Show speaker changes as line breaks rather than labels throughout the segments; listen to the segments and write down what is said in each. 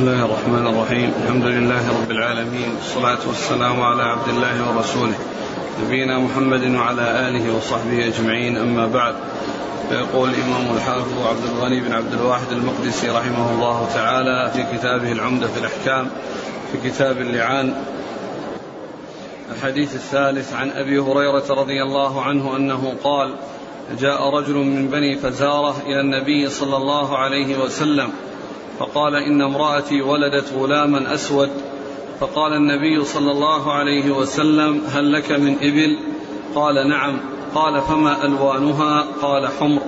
الله الرحمن الرحيم الحمد لله رب العالمين والصلاة والسلام على عبد الله ورسوله نبينا محمد وعلى آله وصحبه أجمعين أما بعد فيقول الإمام الحافظ عبد الغني بن عبد الواحد المقدسي رحمه الله تعالى في كتابه العمدة في الأحكام في كتاب اللعان الحديث الثالث عن أبي هريرة رضي الله عنه أنه قال جاء رجل من بني فزارة إلى النبي صلى الله عليه وسلم فقال إن امرأتي ولدت غلاما أسود. فقال النبي صلى الله عليه وسلم هل لك من إبل؟ قال نعم. قال فما ألوانها؟ قال حمر.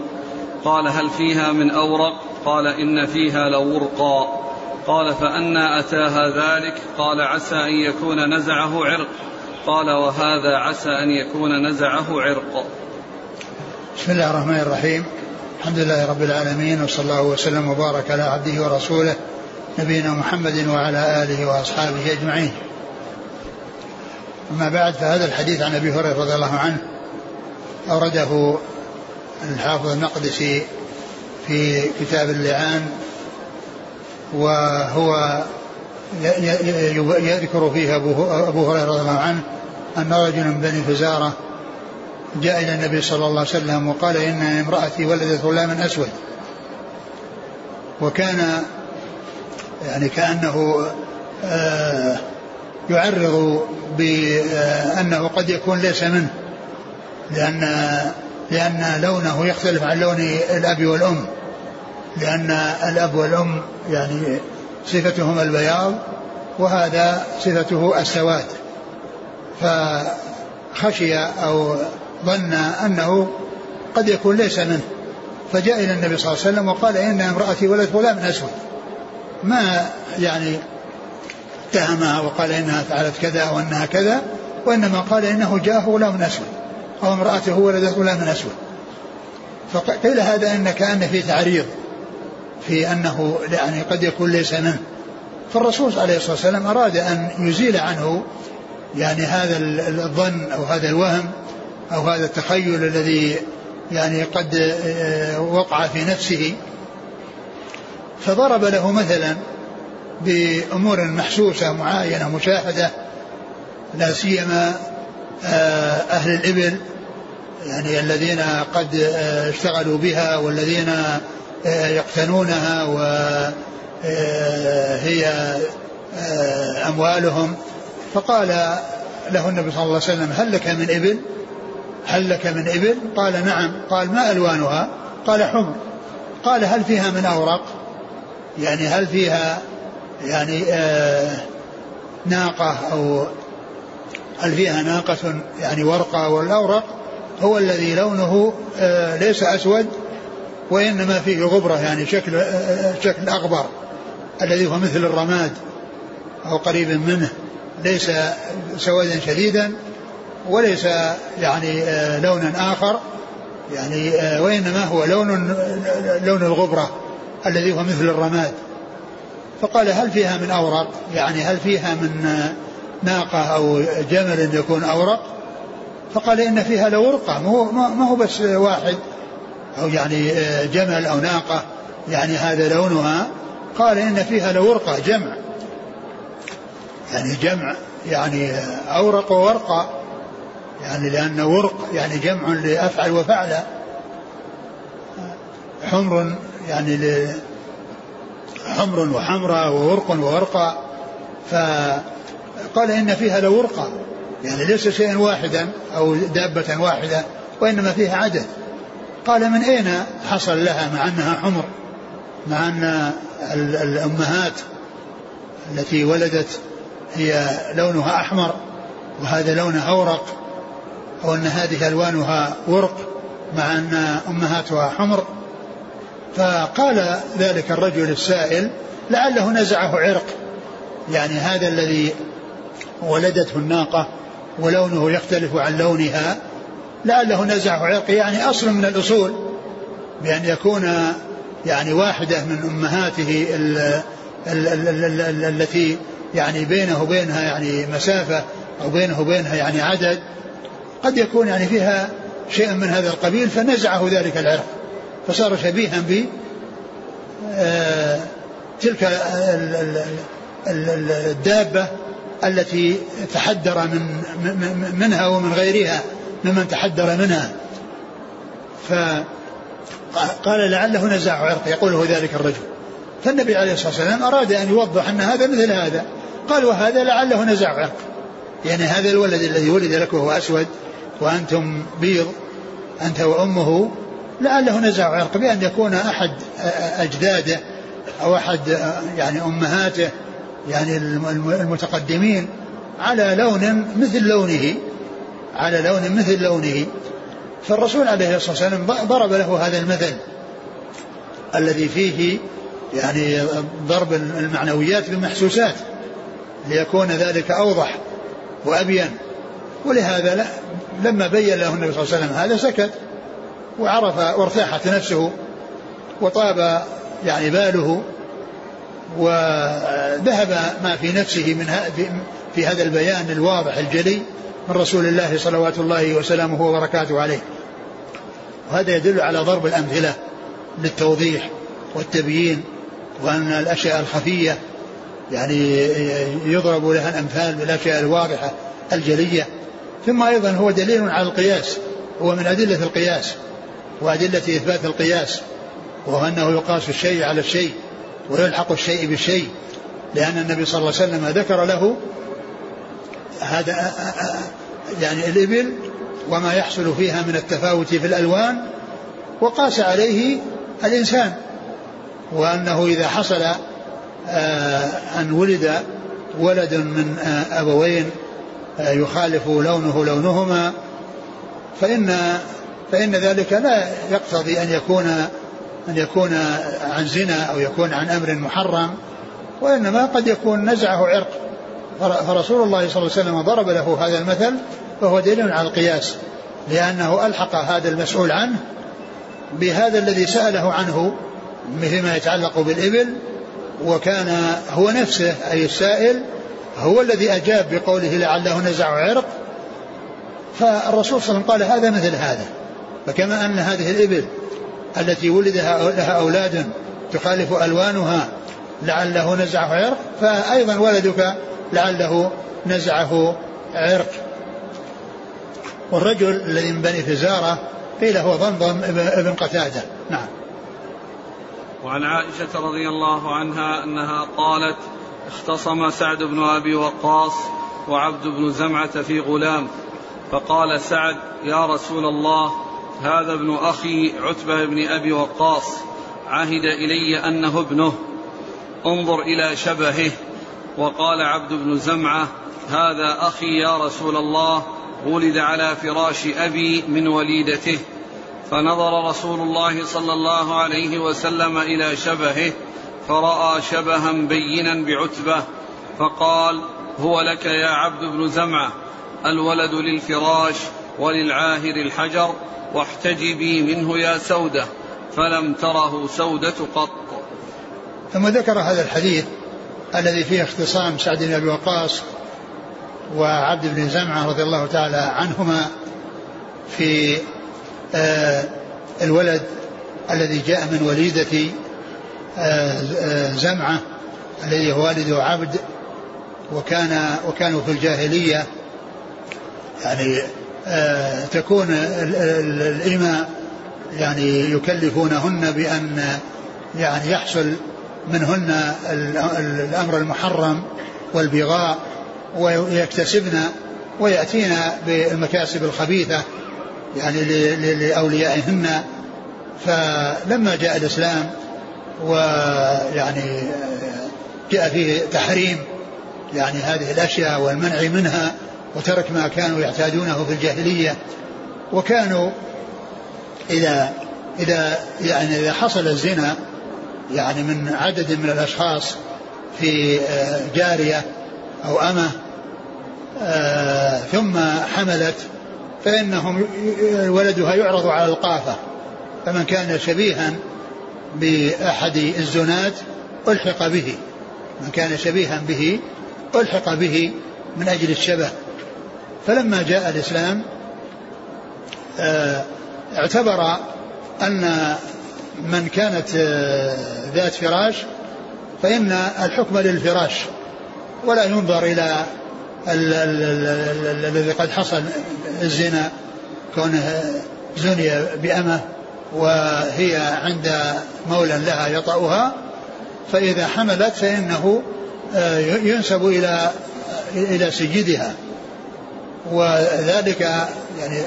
قال هل فيها من أورق؟ قال إن فيها لورقا. قال فأنا أتاها ذلك؟ قال عسى أن يكون نزعه عرق. قال وهذا عسى أن يكون نزعه عرق.
بسم الله الرحمن الرحيم. الحمد لله رب العالمين وصلى الله وسلم وبارك على عبده ورسوله نبينا محمد وعلى آله وأصحابه أجمعين. أما بعد فهذا الحديث عن أبي هريرة رضي الله عنه أورده الحافظ المقدسي في كتاب اللعان وهو يذكر فيه أبو هريرة رضي الله عنه أن رجلا بني فزارة جاء إلى النبي صلى الله عليه وسلم وقال إن امرأتي ولدت غلاما أسود. وكان يعني كأنه آه يعرض بأنه قد يكون ليس منه لأن لأن لونه يختلف عن لون الأب والأم. لأن الأب والأم يعني صفتهما البياض وهذا صفته السواد. فخشي أو ظن أنه قد يكون ليس منه. فجاء إلى النبي صلى الله عليه وسلم وقال إن امرأتي ولدت غلام أسود. ما يعني اتهمها وقال إنها فعلت كذا وأنها كذا وإنما قال إنه جاءه غلام أسود أو امرأته ولدت غلام أسود. فقيل هذا إن كأن في تعريض في أنه يعني قد يكون ليس منه. فالرسول عليه الصلاة والسلام أراد أن يزيل عنه يعني هذا الظن أو هذا الوهم أو هذا التخيل الذي يعني قد آه، وقع في نفسه. فضرب له مثلا بأمور محسوسة معاينة مشاهدة لا سيما آه، أهل الإبل يعني الذين قد آه، اشتغلوا بها والذين يقتنونها وهي أموالهم. فقال له النبي صلى الله عليه وسلم هل لك من إبل؟ هل لك من إبل؟ قال نعم. قال ما ألوانها؟ قال حمر. قال هل فيها من أورق؟ يعني هل فيها يعني آه ناقة أو هل فيها ناقة يعني ورقة والأورق؟ هو الذي لونه آه ليس أسود وإنما فيه غبرة يعني شكل آه شكل أغبر الذي هو مثل الرماد أو قريب منه ليس سوادا شديدا. وليس يعني آه، لونا آخر يعني آه، وإنما هو لون لون الغبرة الذي هو مثل الرماد. فقال هل فيها من أورق؟ يعني هل فيها من آه، ناقة أو جمل يكون أورق؟ فقال إن فيها لورقة ما هو بس واحد أو يعني جمل أو ناقة يعني هذا لونها. قال إن فيها لورقة جمع يعني جمع يعني أورق وورقة. يعني لأن ورق يعني جمع لأفعل وفعل حمر يعني ل حمر وحمراء وورق وورقة فقال إن فيها لورقة يعني ليس شيئا واحدا أو دابة واحدة وإنما فيها عدد. قال من أين حصل لها مع أنها حمر مع أن الأمهات التي ولدت هي لونها أحمر وهذا لونها أورق أو أن هذه ألوانها ورق مع أن أمهاتها حمر. فقال ذلك الرجل السائل لعله نزعه عرق. يعني هذا الذي ولدته الناقة ولونه يختلف عن لونها لعله نزعه عرق. يعني أصل من الأصول بأن يكون يعني واحدة من أمهاته التي يعني بينه وبينها يعني مسافة أو بينه وبينها يعني عدد. قد يكون يعني فيها شيء من هذا القبيل فنزعه ذلك العرق فصار شبيها ب آه، تلك الدابة التي تحدر من منها ومن غيرها ممن تحدر منها. فقال لعله نزاع عرق يقوله ذلك الرجل. فالنبي عليه الصلاة والسلام أراد أن يوضح أن هذا مثل هذا. قال وهذا لعله نزاع عرق. يعني هذا الولد الذي ولد لك وهو أسود وأنتم بيض أنت وأمه لعله نزاع عرق بأن يكون أحد أجداده أو أحد يعني أمهاته يعني المتقدمين على لون مثل لونه على لون مثل لونه. فالرسول عليه الصلاة والسلام ضرب له هذا المثل الذي فيه يعني ضرب المعنويات بالمحسوسات ليكون ذلك أوضح وأبين. ولهذا لما بين له النبي صلى الله عليه وسلم هذا سكت وعرف وارتاحت نفسه وطاب يعني باله وذهب ما في نفسه من في هذا البيان الواضح الجلي من رسول الله صلوات الله وسلامه وبركاته عليه. وهذا يدل على ضرب الأمثلة للتوضيح والتبيين وأن الأشياء الخفية يعني يضرب لها الأمثال بالأشياء الواضحة الجلية. ثم أيضا هو دليل على القياس هو من أدلة القياس وأدلة إثبات القياس وهو أنه يقاس الشيء على الشيء ويلحق الشيء بالشيء لأن النبي صلى الله عليه وسلم ذكر له هذا يعني الإبل وما يحصل فيها من التفاوت في الألوان وقاس عليه الإنسان وأنه إذا حصل آه، أن ولد ولد من آه، أبوين يخالف لونه لونهما فإن فإن ذلك لا يقتضي أن يكون أن يكون عن زنا أو يكون عن أمر محرم وإنما قد يكون نزعه عرق. فرسول الله صلى الله عليه وسلم ضرب له هذا المثل وهو دليل على القياس لأنه ألحق هذا المسؤول عنه بهذا الذي سأله عنه فيما يتعلق بالإبل وكان هو نفسه أي السائل هو الذي أجاب بقوله لعله نزع عرق. فالرسول صلى الله عليه وسلم قال هذا مثل هذا. فكما أن هذه الإبل التي ولد لها أولاد تخالف ألوانها لعله نزعه عرق فأيضا ولدك لعله نزعه عرق. والرجل الذي من بني فزارة قيل هو ضمضم ابن قتادة. نعم.
وعن عائشة رضي الله عنها أنها قالت اختصم سعد بن أبي وقاص وعبد بن زمعة في غلام فقال سعد يا رسول الله هذا ابن أخي عتبة بن أبي وقاص عهد إلي أنه ابنه. انظر إلى شبهه. وقال عبد بن زمعة هذا أخي يا رسول الله ولد على فراش أبي من وليدته. فنظر رسول الله صلى الله عليه وسلم إلى شبهه فرأى شبها بينا بعتبة فقال هو لك يا عبد بن زمعة الولد للفراش وللعاهر الحجر واحتجبي منه يا سودة فلم تره سودة قط.
ثم ذكر هذا الحديث الذي فيه اختصام سعد بن أبي وقاص وعبد بن زمعة رضي الله تعالى عنهما في آه الولد الذي جاء من آه زمعة الذي هو والده عبد وكان وكانوا في الجاهلية. يعني آه، تكون الإماء يعني يكلفونهن بأن يعني يحصل منهن الأمر المحرم والبغاء ويكتسبن ويأتين بالمكاسب الخبيثة يعني لأوليائهن. فلما جاء الإسلام ويعني جاء فيه تحريم يعني هذه الأشياء والمنع منها وترك ما كانوا يعتادونه في الجاهلية. وكانوا إذا إذا يعني إذا حصل الزنا يعني من عدد من الأشخاص في آه، جارية أو أمة آه، ثم حملت فإنهم ولدها يعرض على القافة. فمن كان شبيها بأحد الزنات ألحق به من كان شبيها به ألحق به من أجل الشبه. فلما جاء الإسلام آه، اعتبر أن من كانت آه، ذات فراش فإن الحكم للفراش ولا ينظر إلى الذي قد حصل الزنا كونه زني بأمه وهي عند مولى لها يطأها فإذا حملت فإنه آه، ينسب إلى إلى سيدها وذلك يعني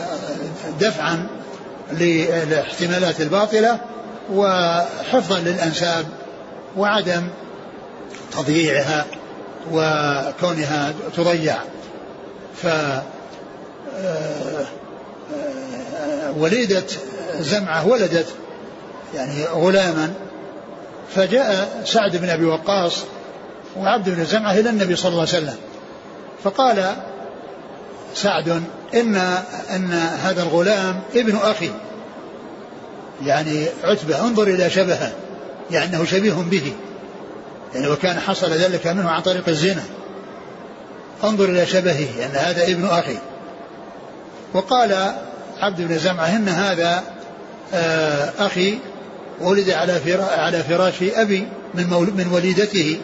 دفعا للاحتمالات الباطلة وحفظا للأنساب وعدم تضييعها وكونها تضيع. ف آه، آه، وليدة زمعة ولدت يعني غلاما فجاء سعد بن أبي وقاص وعبد بن زمعة إلى النبي صلى الله عليه وسلم فقال سعد إن أن هذا الغلام ابن أخي يعني عتبة انظر إلى شبهه يعني أنه شبيه به يعني وكان حصل ذلك منه عن طريق الزنا انظر إلى شبهه أن هذا ابن أخي. وقال عبد بن زمعة إن هذا أخي ولد على على فراش أبي من من وليدته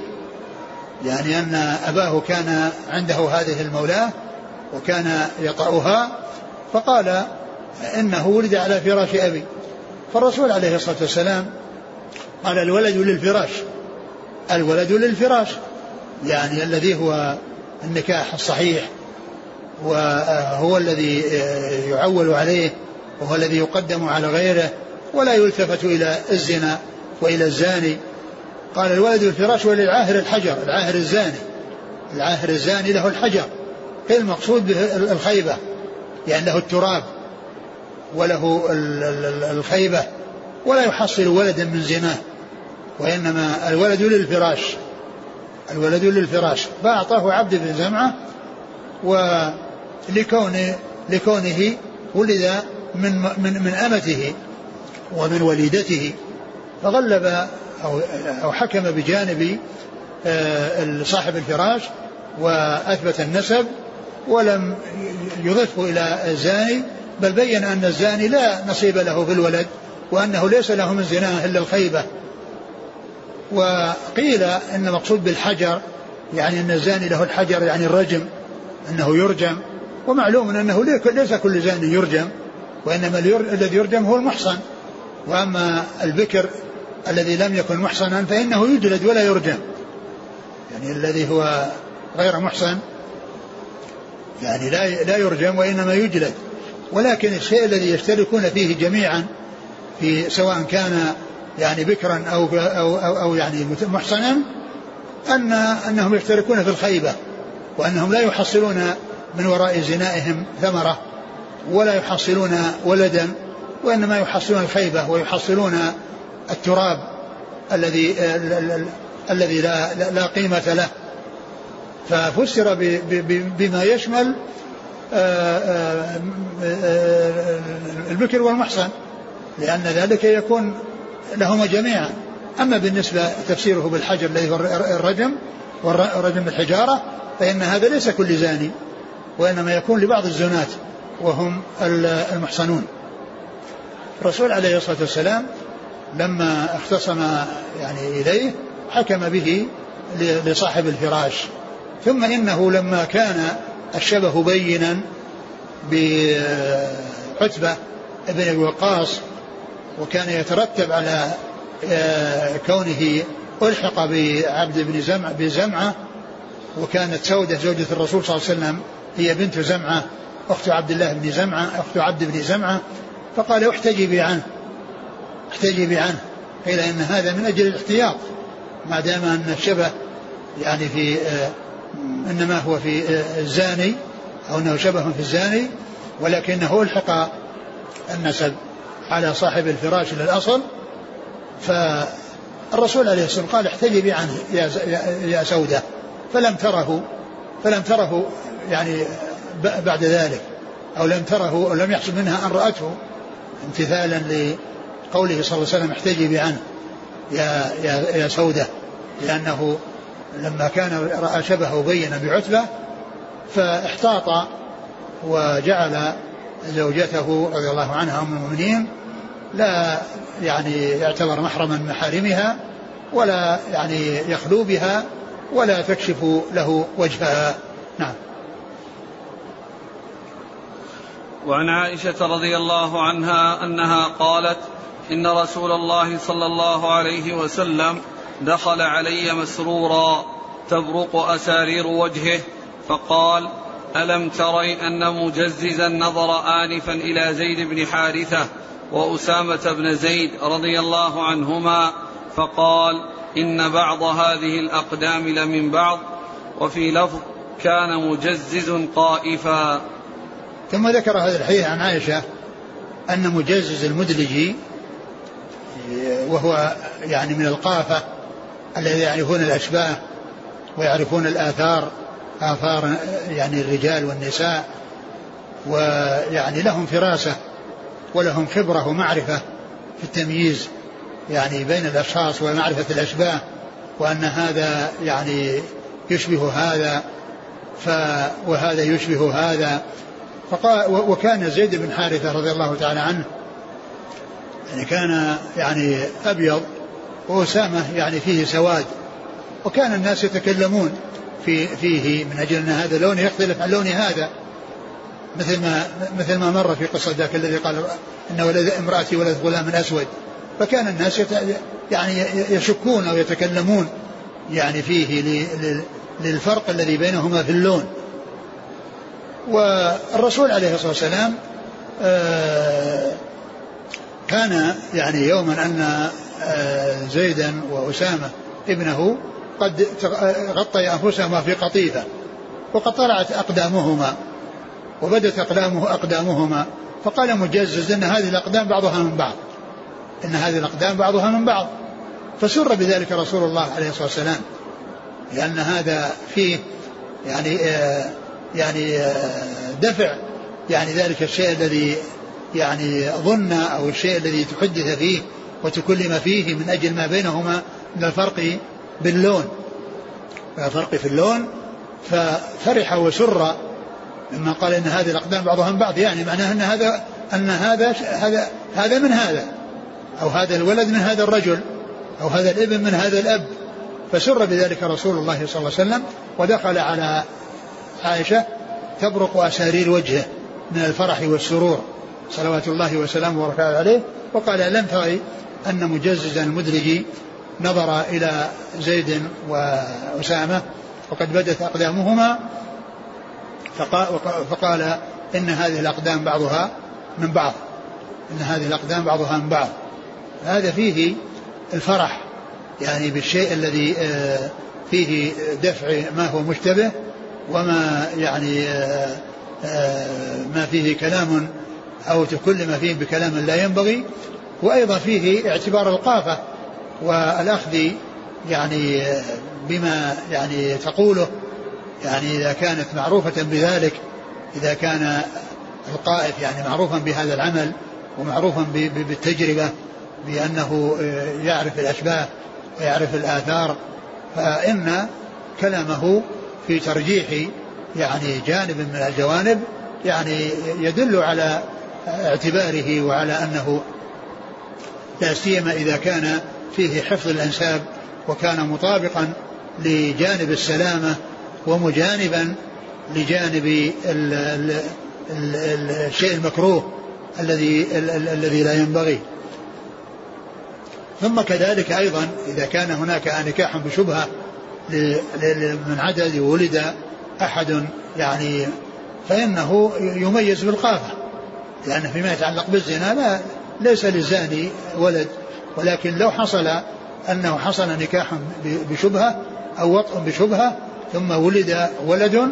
يعني أن أباه كان عنده هذه المولاه وكان يطأها فقال إنه ولد على فراش أبي. فالرسول عليه الصلاة والسلام قال الولد للفراش الولد للفراش يعني الذي هو النكاح الصحيح وهو الذي يعول عليه وهو الذي يقدم على غيره ولا يلتفت إلى الزنا وإلى الزاني. قال الولد الفراش وللعاهر الحجر العاهر الزاني. العاهر الزاني له الحجر. المقصود به الخيبة؟ يعني له التراب وله الخيبة ولا يحصل ولدا من زناه. وإنما الولد للفراش. الولد للفراش. فأعطاه عبد بن زمعة ولكونه لكونه ولد من من من أمته ومن وليدته فغلب أو أو حكم بجانب آه، صاحب الفراش وأثبت النسب ولم يضفه إلى الزاني بل بين أن الزاني لا نصيب له في الولد وأنه ليس له من زناه إلا الخيبة. وقيل إن مقصود بالحجر يعني أن الزاني له الحجر يعني الرجم أنه يرجم ومعلوم أنه ليس كل زاني يرجم وإنما الذي يرجم هو المحصن. وأما البكر الذي لم يكن محصنا فإنه يجلد ولا يرجم يعني الذي هو غير محصن يعني لا لا يرجم وإنما يجلد ولكن الشيء الذي يشتركون فيه جميعا في سواء كان يعني بكرا أو, أو, أو, أو يعني محصنا أن أنهم يشتركون في الخيبة وأنهم لا يحصلون من وراء زنائهم ثمرة. ولا يحصلون ولدا وإنما يحصلون الخيبة ويحصلون التراب الذي الذي لا, لا قيمة له. ففسر بما يشمل آه، آه، البكر والمحصن لأن ذلك يكون لهما جميعا. أما بالنسبة تفسيره بالحجر الذي هو الرجم والرجم بالحجارة فإن هذا ليس كل زاني وإنما يكون لبعض الزنات. وهم المحصنون. الرسول عليه الصلاة والسلام لما اختصم يعني إليه حكم به لصاحب الفراش. ثم إنه لما كان الشبه بينا بعتبة ابن أبي وقاص وكان يترتب على آه، كونه ألحق بعبد بن زمعة بزمعة وكانت سودة زوجة الرسول صلى الله عليه وسلم هي بنت زمعة أخت عبد الله بن زمعة أخت عبد بن زمعة فقال احتجبي عنه احتجبي عنه قيل إن هذا من أجل الاحتياط ما دام أن الشبه يعني في آه، إنما هو في آه، الزاني أو أنه شبه في الزاني ولكنه ألحق النسب على صاحب الفراش للأصل فالرسول عليه الصلاة والسلام قال احتجبي عنه يا, يا سودة فلم تره فلم تره يعني بعد ذلك أو لم تره أو لم يحصل منها أن رأته امتثالا لقوله صلى الله عليه وسلم احتجبي عنه يا, يا, يا سودة لأنه لما كان رأى شبهه بينا بعتبة فاحتاط وجعل زوجته رضي الله عنها أم المؤمنين لا يعني يعتبر محرما من محارمها ولا يعني يخلو بها ولا تكشف له وجهها. نعم.
وعن عائشة رضي الله عنها أنها قالت إن رسول الله صلى الله عليه وسلم دخل علي مسرورا تبرق أسارير وجهه فقال ألم تري أن مجززا نظر آنفا إلى زيد بن حارثة وأسامة بن زيد رضي الله عنهما فقال إن بعض هذه الأقدام لمن بعض وفي لفظ كان مجزز قائفا.
ثم ذكر هذا الحديث عن عائشة أن مجزز المدلجي وهو يعني من القافة الذي يعرفون الأشباه ويعرفون الآثار آثار يعني الرجال والنساء ويعني لهم فراسة ولهم خبرة ومعرفة في التمييز يعني بين الأشخاص ومعرفة الأشباه وأن هذا يعني يشبه هذا ف وهذا يشبه هذا فقال وكان زيد بن حارثة رضي الله تعالى عنه يعني كان يعني أبيض وأسامة يعني فيه سواد وكان الناس يتكلمون في فيه من أجل أن هذا لونه يختلف عن لون هذا. مثل ما مثل ما مر في قصة ذاك الذي قال أن ولد امرأتي ولد غلام أسود. فكان الناس يعني يشكون أو يتكلمون يعني فيه للفرق الذي بينهما في اللون. والرسول عليه الصلاة والسلام آه كان يعني يوما أن آه، زيدا وأسامة ابنه قد غطي أنفسهما في قطيفة وقد طلعت أقدامهما وبدت أقدامه أقدامهما. فقال مجزز أن هذه الأقدام بعضها من بعض أن هذه الأقدام بعضها من بعض. فسر بذلك رسول الله عليه الصلاة والسلام لأن هذا فيه يعني آه يعني آه دفع يعني ذلك الشيء الذي يعني ظن أو الشيء الذي تحدث فيه وتكلم فيه من أجل ما بينهما من الفرق باللون. الفرق في اللون ففرح وسر لما قال إن هذه الأقدام بعضها من بعض يعني معناه إن هذا أن هذا هذا هذا من هذا أو هذا الولد من هذا الرجل أو هذا الابن من هذا الأب. فسر بذلك رسول الله صلى الله عليه وسلم ودخل على عائشة تبرق أسارير وجهه من الفرح والسرور صلوات الله وسلامه وبركاته عليه وقال لم تري أن مجززا المدرجي نظر إلى زيد وأسامة؟ وقد بدت أقدامهما. فقال إن هذه الأقدام بعضها من بعض إن هذه الأقدام بعضها من بعض. هذا فيه الفرح يعني بالشيء الذي آه، فيه دفع ما هو مشتبه وما يعني آه، آه، ما فيه كلام أو تكلم فيه بكلام لا ينبغي. وأيضا فيه اعتبار القافة والأخذ يعني بما يعني تقوله. يعني إذا كانت معروفة بذلك إذا كان القائف يعني معروفا بهذا العمل ومعروفا بالتجربة بأنه يعرف الأشباه ويعرف الآثار فإن كلامه في ترجيح يعني جانب من الجوانب يعني يدل على اعتباره وعلى أنه لا سيما إذا كان فيه حفظ الأنساب وكان مطابقا لجانب السلامة ومجانبا لجانب ال ال ال الشيء المكروه الذي الذي لا ينبغي. ثم كذلك أيضا إذا كان هناك نكاح بشبهة من عدد ولد أحد يعني فإنه يميز بالقافة لأن فيما يتعلق بالزنا لا ليس للزاني ولد ولكن لو حصل أنه حصل نكاح بشبهة أو وطء بشبهة ثم ولد ولد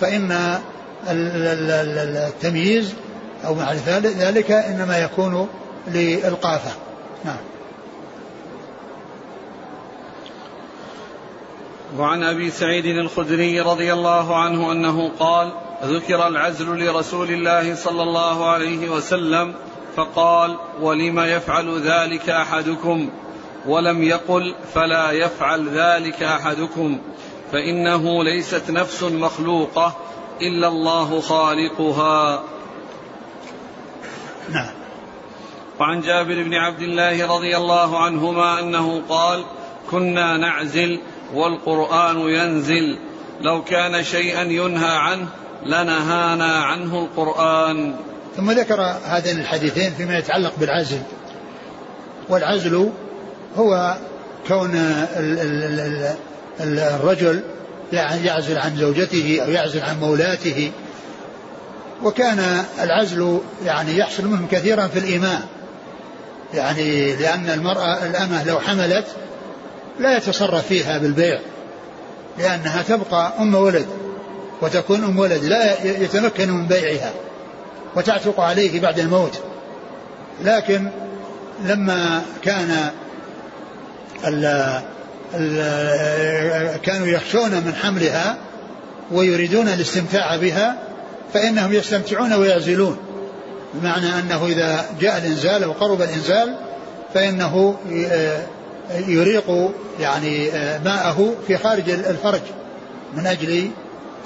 فإن التمييز أو معرفة ذلك إنما يكون للقافة. نعم.
وعن أبي سعيد الخدري رضي الله عنه أنه قال ذكر العزل لرسول الله صلى الله عليه وسلم فقال ولم يفعل ذلك أحدكم؟ ولم يقل فلا يفعل ذلك أحدكم. فإنه ليست نفس مخلوقة إلا الله خالقها.
نعم.
وعن جابر بن عبد الله رضي الله عنهما أنه قال كنا نعزل والقرآن ينزل لو كان شيئا ينهى عنه لنهانا عنه القرآن.
ثم ذكر هذين الحديثين فيما يتعلق بالعزل. والعزل هو كون الرجل يعزل عن زوجته أو يعزل عن مولاته. وكان العزل يعني يحصل منهم كثيرا في الإيماء يعني لأن المرأة الأمة لو حملت لا يتصرف فيها بالبيع لأنها تبقى أم ولد وتكون أم ولد لا يتمكن من بيعها وتعتق عليه بعد الموت. لكن لما كان ال ال كانوا يخشون من حملها ويريدون الاستمتاع بها فإنهم يستمتعون ويعزلون بمعنى أنه إذا جاء الإنزال أو قرب الإنزال فإنه يريق يعني ماءه في خارج الفرج من أجل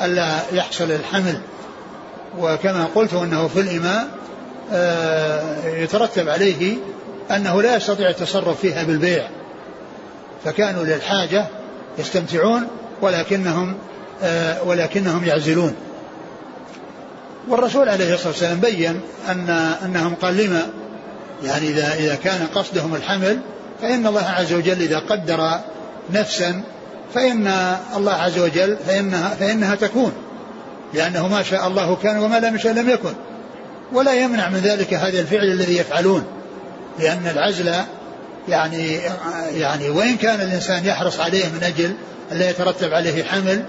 ألا يحصل الحمل. وكما قلت أنه في الإماء يترتب عليه أنه لا يستطيع التصرف فيها بالبيع. فكانوا للحاجة يستمتعون ولكنهم ولكنهم يعزلون. والرسول عليه الصلاة والسلام بين أن أنهم قال لما يعني إذا إذا كان قصدهم الحمل فإن الله عز وجل إذا قدر نفسا فإن الله عز وجل فإنها, فإنها تكون. لأنه ما شاء الله كان وما لم يشاء لم يكن. ولا يمنع من ذلك هذا الفعل الذي يفعلون. لأن العزل يعني يعني وإن كان الإنسان يحرص عليه من أجل ألا يترتب عليه حمل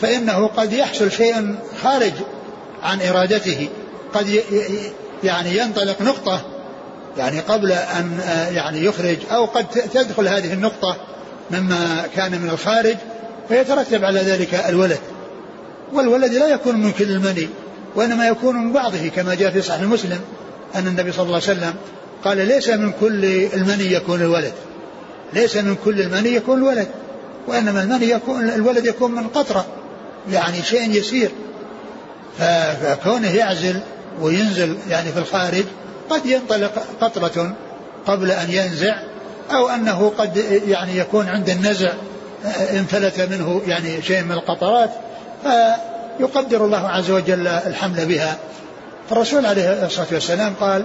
فإنه قد يحصل شيء خارج عن إرادته. قد يعني ينطلق نقطة يعني قبل أن يعني يخرج أو قد تدخل هذه النقطة مما كان من الخارج فيترتب على ذلك الولد. والولد لا يكون من كل المني وإنما يكون من بعضه كما جاء في صحيح مسلم أن النبي صلى الله عليه وسلم قال ليس من كل المني يكون الولد. ليس من كل المني يكون الولد وإنما المني يكون الولد يكون من قطرة يعني شيء يسير. فكونه يعزل وينزل يعني في الخارج قد ينطلق قطرة قبل أن ينزع أو أنه قد يعني يكون عند النزع انفلت منه يعني شيء من القطرات فيقدر الله عز وجل الحمل بها. فالرسول عليه الصلاة والسلام قال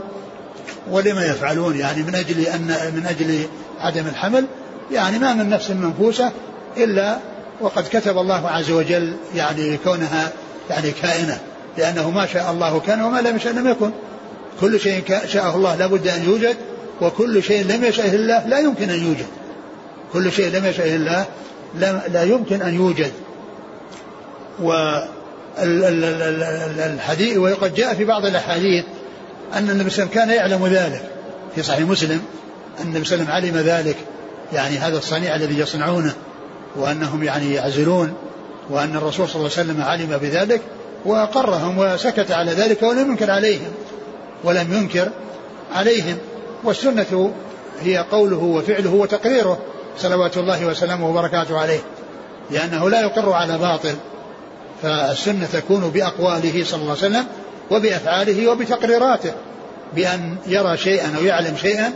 ولما يفعلون؟ يعني من أجل أن من أجل عدم الحمل يعني ما من نفس منفوسة إلا وقد كتب الله عز وجل يعني كونها يعني كائنة لأنه ما شاء الله كان وما لم يشاء لم يكن. كل شيء شاءه الله لابد أن يوجد وكل شيء لم يشاءه الله لا يمكن أن يوجد. كل شيء لم يشاءه الله لا يمكن أن يوجد. والحديث وقد جاء في بعض الأحاديث أن النبي صلى الله عليه وسلم كان يعلم ذلك. في صحيح مسلم أن النبي صلى الله عليه وسلم علم ذلك. يعني هذا الصنيع الذي يصنعونه وأنهم يعني يعزلون وأن الرسول صلى الله عليه وسلم علم بذلك وأقرهم وسكت على ذلك ولم ينكر عليهم. ولم ينكر عليهم والسنة هي قوله وفعله وتقريره صلوات الله وسلامه وبركاته عليه لأنه لا يقر على باطل فالسنة تكون بأقواله صلى الله عليه وسلم وبأفعاله وبتقريراته بأن يرى شيئا أو يعلم شيئا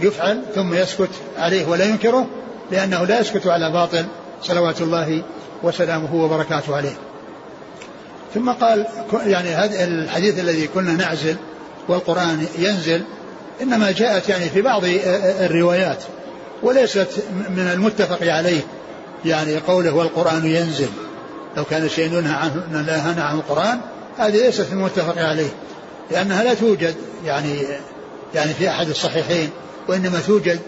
يفعل ثم يسكت عليه ولا ينكره لأنه لا يسكت على باطل صلوات الله وسلامه وبركاته عليه. ثم قال يعني هذا الحديث الذي كنا نعزل والقرآن ينزل إنما جاءت يعني في بعض الروايات وليست من المتفق عليه يعني قوله والقرآن ينزل. لو كان شيء ينهى عنه نهى عن القرآن هذه ليست من المتفق عليه لأنها لا توجد يعني يعني في أحد الصحيحين وإنما توجد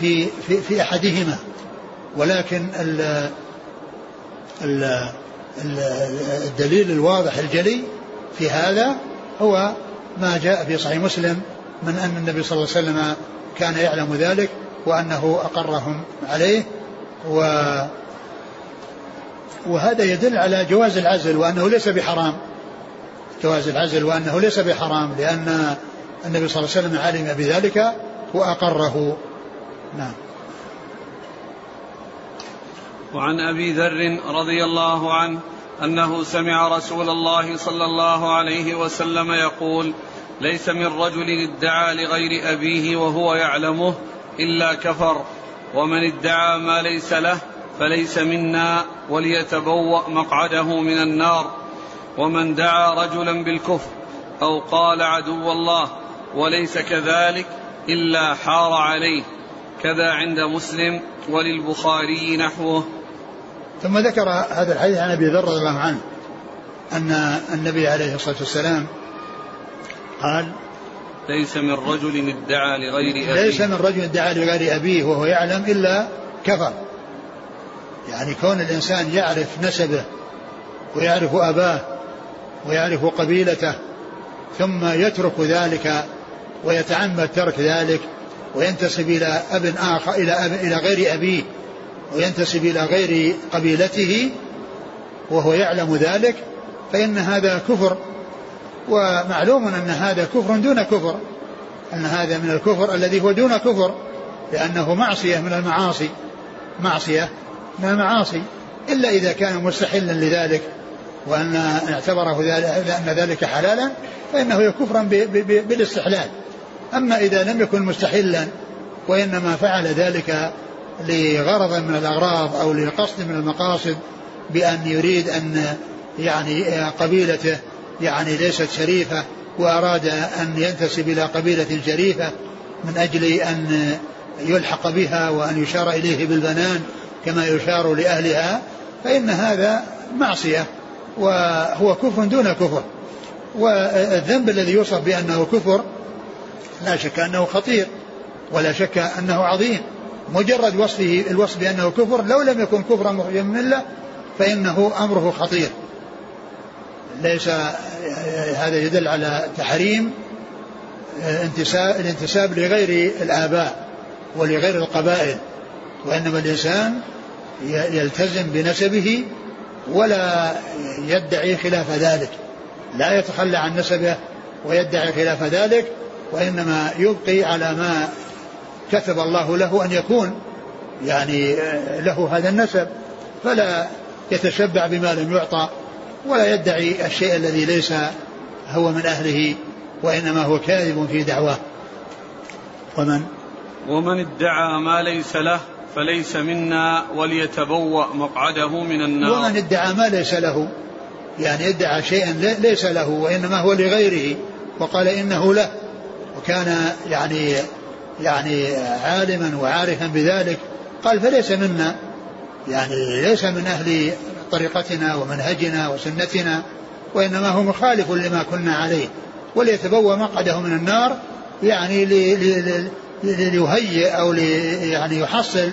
في في, في أحدهما. ولكن ال ال الدليل الواضح الجلي في هذا هو ما جاء في صحيح مسلم من أن النبي صلى الله عليه وسلم كان يعلم ذلك وأنه أقرهم عليه و وهذا يدل على جواز العزل وأنه ليس بحرام. جواز العزل وأنه ليس بحرام لأن النبي صلى الله عليه وسلم علم بذلك وأقره. نعم.
وعن أبي ذر رضي الله عنه أنه سمع رسول الله صلى الله عليه وسلم يقول ليس من رجل ادعى لغير أبيه وهو يعلمه إلا كفر ومن ادعى ما ليس له فليس منا وليتبوأ مقعده من النار ومن دعا رجلا بالكفر أو قال عدو الله وليس كذلك إلا حار عليه كذا عند مسلم وللبخاري نحوه.
ثم ذكر هذا الحديث عن أبي ذر رضي الله عنه أن النبي عليه الصلاة والسلام قال
ليس من رجل ادعى لغير أبيه.
ليس من رجل ادعى لغير أبيه وهو يعلم إلا كفر. يعني كون الإنسان يعرف نسبه ويعرف أباه ويعرف قبيلته ثم يترك ذلك ويتعمد ترك ذلك وينتسب إلى أب آخر إلى أب إلى غير أبيه وينتسب إلى غير قبيلته وهو يعلم ذلك فإن هذا كفر ومعلوم أن هذا كفر دون كفر أن هذا من الكفر الذي هو دون كفر لأنه معصية من المعاصي معصية من المعاصي إلا إذا كان مستحلا لذلك وأن اعتبره ذلك أن ذلك حلالا فإنه كفرا بالاستحلال. أما إذا لم يكن مستحلا وإنما فعل ذلك لغرض من الأغراض أو لقصد من المقاصد بأن يريد أن يعني قبيلته يعني ليست شريفة وأراد أن ينتسب إلى قبيلة شريفة من أجل أن يلحق بها وأن يشار إليه بالبنان كما يشار لأهلها فإن هذا معصية وهو كفر دون كفر. والذنب الذي يوصف بأنه كفر لا شك أنه خطير ولا شك أنه عظيم. مجرد وصفه الوصف بأنه كفر لو لم يكن كفرا مخرجا من الله فإنه أمره خطير. ليس هذا يدل على تحريم انتساب الانتساب لغير الآباء ولغير القبائل وإنما الإنسان يلتزم بنسبه ولا يدعي خلاف ذلك. لا يتخلى عن نسبه ويدعي خلاف ذلك وإنما يبقي على ما كتب الله له أن يكون يعني له هذا النسب فلا يتشبع بما لم يعطى ولا يدعي الشيء الذي ليس هو من أهله وإنما هو كاذب في دعواه. ومن؟
ومن ادعى ما ليس له فليس منا وليتبوأ مقعده من النار.
ومن ادعى ما ليس له يعني ادعى شيئا ليس له وإنما هو لغيره وقال إنه له وكان يعني يعني عالما وعارفا بذلك قال فليس منا يعني ليس من أهل طريقتنا ومنهجنا وسنتنا وإنما هو مخالف لما كنا عليه وليتبوى مقعده من النار يعني ليهيئ أو لي يعني يحصل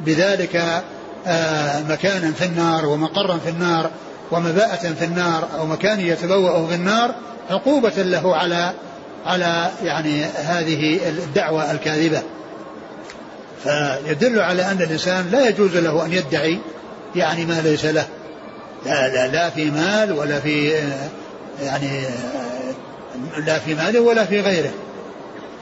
بذلك آه، مكانا في النار ومقرا في النار ومباءة في النار أو مكان يتبوأ في النار عقوبة له على على يعني هذه الدعوة الكاذبة. فيدل على أن الإنسان لا يجوز له أن يدعي يعني ما ليس له. لا لا لا في مال ولا في يعني لا في ماله ولا في غيره.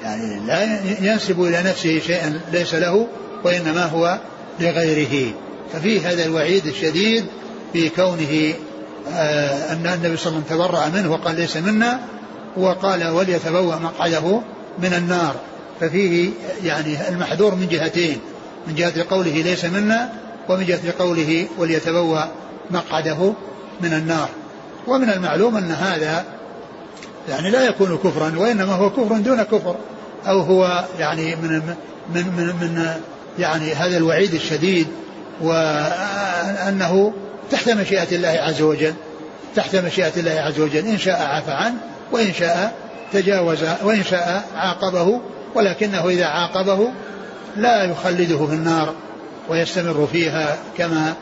يعني لا ينسب إلى نفسه شيئا ليس له وإنما هو لغيره. ففي هذا الوعيد الشديد في كونه آه أن النبي صلى الله عليه وسلم تبرأ منه وقال ليس منا وقال وليتبوأ مقعده من النار ففيه يعني المحذور من جهتين من جهة قوله ليس منا ومن جهة قوله وليتبوأ مقعده من النار. ومن المعلوم أن هذا يعني لا يكون كفرا وإنما هو كفر دون كفر أو هو يعني من من من, من يعني هذا الوعيد الشديد وأنه تحت مشيئة الله عز وجل تحت مشيئة الله عز وجل إن شاء عفى عنه وإن شاء تجاوز وإن شاء عاقبه ولكنه إذا عاقبه لا يخلده في النار ويستمر فيها كما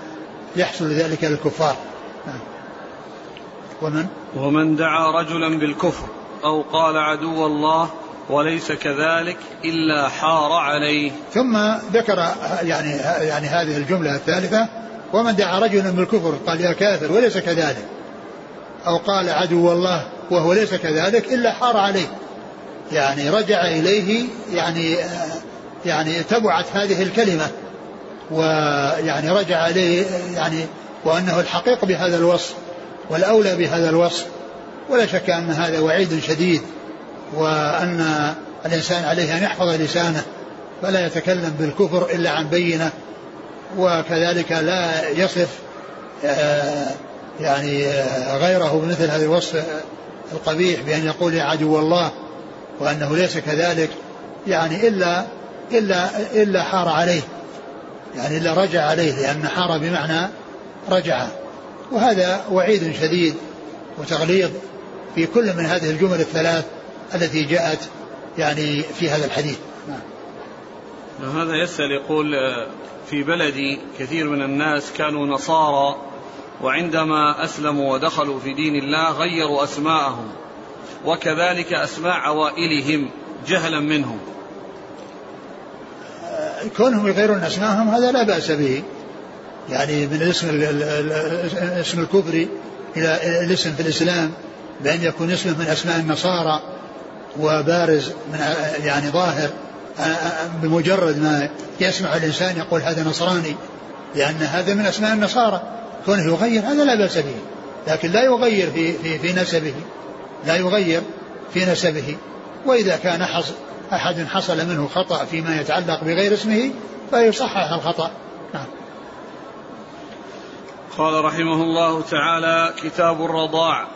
يحصل ذلك للكفار. ومن
ومن دعا رجلا بالكفر أو قال عدو الله وليس كذلك إلا حار عليه
ثم ذكر يعني يعني هذه الجملة الثالثة ومن دعا رجلا بالكفر قال يا كافر وليس كذلك أو قال عدو الله وهو ليس كذلك إلا حار عليه. يعني رجع إليه يعني يعني تبعت هذه الكلمة. ويعني رجع إليه يعني وأنه الحقيق بهذا الوصف والأولى بهذا الوصف. ولا شك أن هذا وعيد شديد وأن الإنسان عليه أن يحفظ لسانه فلا يتكلم بالكفر إلا عن بينة. وكذلك لا يصف آه، يعني آه، غيره بمثل هذا الوصف القبيح بأن يقول يا عدو الله وأنه ليس كذلك يعني إلا إلا إلا حار عليه يعني إلا رجع عليه لأن حار بمعنى رجع وهذا وعيد شديد وتغليظ في كل من هذه الجمل الثلاث التي جاءت يعني في هذا الحديث
نعم. هذا يسأل يقول في بلدي كثير من الناس كانوا نصارى وعندما أسلموا ودخلوا في دين الله غيروا أسماءهم وكذلك أسماء عوائلهم جهلا منهم.
كونهم يغيرون أسماءهم هذا لا بأس به. يعني من الاسم الاسم الكفري إلى الاسم في الإسلام بأن يكون اسمه من أسماء النصارى وبارز من يعني ظاهر بمجرد ما يسمع الإنسان يقول هذا نصراني لأن هذا من أسماء النصارى. كونه يغير هذا لا بأس به لكن لا يغير في, في, في نسبه لا يغير في نسبه. وإذا كان حصل أحد حصل منه خطأ فيما يتعلق بغير اسمه فيصحح الخطأ. نعم.
قال رحمه الله تعالى كتاب الرضاع.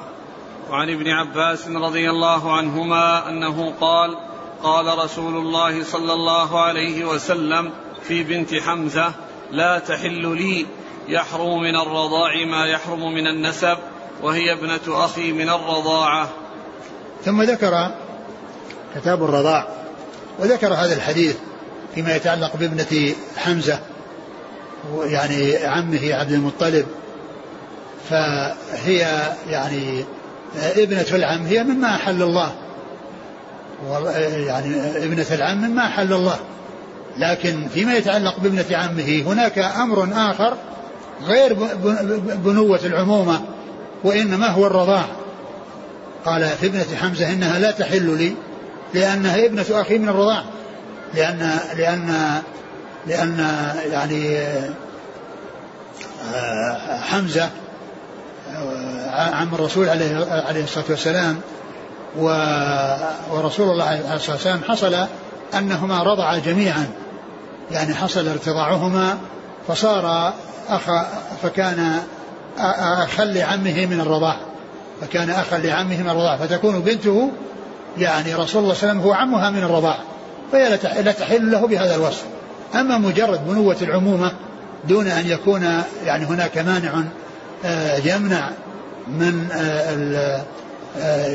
وعن ابن عباس رضي الله عنهما أنه قال قال رسول الله صلى الله عليه وسلم في بنت حمزة لا تحل لي يحرم من الرضاع ما يحرم من النسب وهي ابنة أخي من الرضاعة.
ثم ذكر كتاب الرضاع وذكر هذا الحديث فيما يتعلق بابنة حمزة يعني عمه عبد المطلب. فهي يعني ابنة العم هي مما أحل الله. يعني ابنة العم مما أحل الله. لكن فيما يتعلق بابنة عمه هناك أمر آخر غير بنوة العمومة وإنما هو الرضاع. قال في ابنة حمزة إنها لا تحل لي لأنها ابنة أخي من الرضاع. لأن لأن لأن يعني آه، حمزة عم الرسول عليه عليه الصلاة والسلام ورسول الله عليه الصلاة والسلام حصل أنهما رضعا جميعا. يعني حصل ارتضاعهما فصار أخ فكان أخا لعمه من الرضاع. فكان أخا لعمه من الرضاع. فتكون بنته يعني رسول الله صلى الله عليه وسلم هو عمها من الرضاع. فهي لا تحل له بهذا الوصف. أما مجرد بنوة العمومة دون أن يكون يعني هناك مانع آه، يمنع من آه، آه،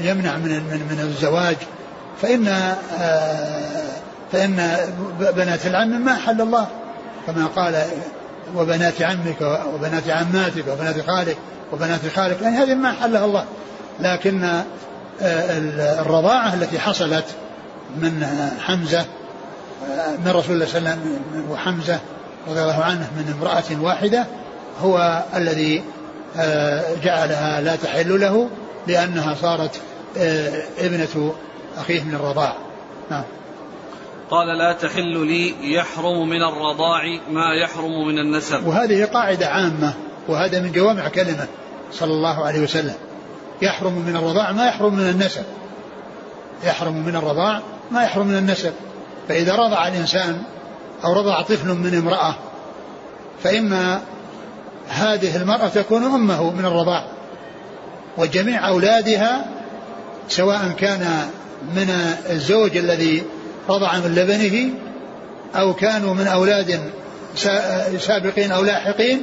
يمنع من من من الزواج فإن فإن بنات العم ما حل الله. كما قال وبنات عمك وبنات عماتك وبنات خالك وبنات خالك يعني هذه ما حلها الله. لكن الرضاعة التي حصلت من حمزة من رسول الله صلى الله عليه وسلم وحمزة رضي الله عنه من امرأة واحدة هو الذي آه، جعلها لا تحل له لأنها صارت آه، ابنة أخيه من الرضاع. نعم.
قال لا تحل لي يحرم من الرضاع ما يحرم من النسب.
وهذه قاعدة عامة وهذا من جوامع كلمة صلى الله عليه وسلم. يحرم من الرضاع ما يحرم من النسب. يحرم من الرضاع ما يحرم من النسب. فإذا رضع الإنسان أو رضع طفل من امرأة فإما هذه المرأة تكون أمه من الرضاع وجميع أولادها سواء كان من الزوج الذي رضع من لبنه أو كانوا من أولاد سابقين أو لاحقين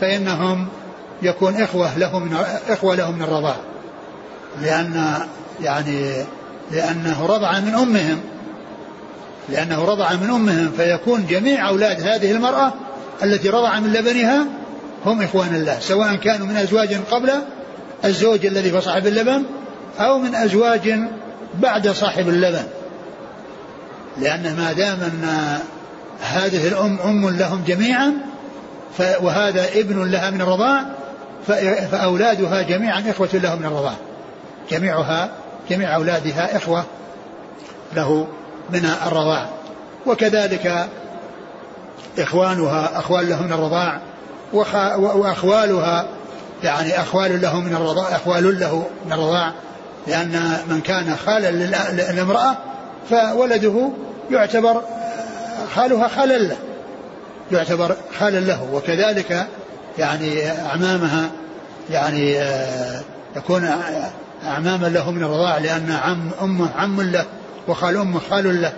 فإنهم يكون إخوة له من إخوة له من الرضاع لأن يعني لأنه رضع من أمهم. لأنه رضع من أمهم فيكون جميع أولاد هذه المرأة التي رضع من لبنها هم إخوان الله سواء كانوا من أزواج قبل الزوج الذي هو صاحب اللبن أو من أزواج بعد صاحب اللبن. لأن ما دام أن هذه الأم أم لهم جميعا وهذا ابن لها من الرضاع فأولادها جميعا إخوة له من الرضاع. جميعها جميع أولادها إخوة له من الرضاع. وكذلك إخوانها أخوال له من الرضاع وأخوالها يعني أخوال له من الرضاع أخوال له من الرضاع لأن من كان خالا للامرأة فولده يعتبر خالها خالا له. يعتبر خالا له وكذلك يعني أعمامها يعني آه، يكون أعماما له من الرضاع لأن عم أمه عم له وخال أمه خال له.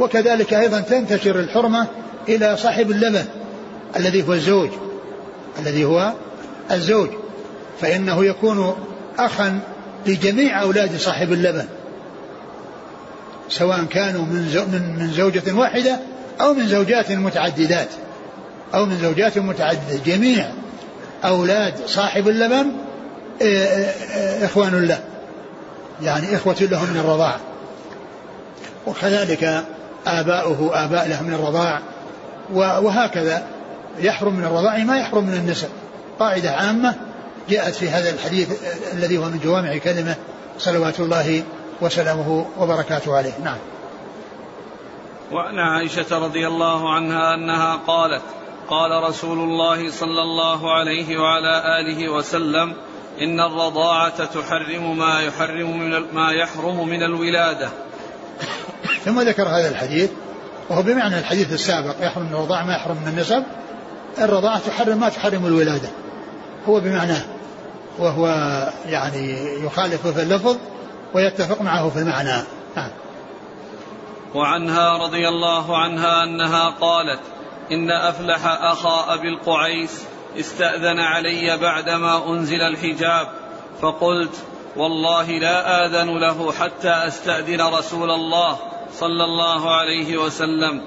وكذلك أيضا تنتشر الحرمة إلى صاحب اللبن الذي هو الزوج الذي هو الزوج. فإنه يكون أخا لجميع أولاد صاحب اللبن. سواء كانوا من من زوجة واحدة أو من زوجات متعددات أو من زوجات متعددة جميع أولاد صاحب اللبن إخوان له يعني إخوة له من الرضاعة وكذلك آباؤه آباء له من الرضاع وهكذا يحرم من الرضاع ما يحرم من النسب. قاعدة عامة جاءت في هذا الحديث الذي هو من جوامع كلمة صلوات الله وسلامه وبركاته عليه. نعم.
وعن عائشة رضي الله عنها أنها قالت قال رسول الله صلى الله عليه وعلى آله وسلم إن الرضاعة تحرم ما يحرم من ما يحرم من الولادة.
ثم ذكر هذا الحديث وهو بمعنى الحديث السابق يحرم من الرضاعة ما يحرم من النسب الرضاعة تحرم ما تحرم الولادة. هو بمعناه وهو يعني يخالف في اللفظ ويتفق معه في المعنى نعم.
وعنها رضي الله عنها أنها قالت إن أفلح أخا أبي القعيس استأذن علي بعدما أنزل الحجاب فقلت والله لا آذن له حتى أستأذن رسول الله صلى الله عليه وسلم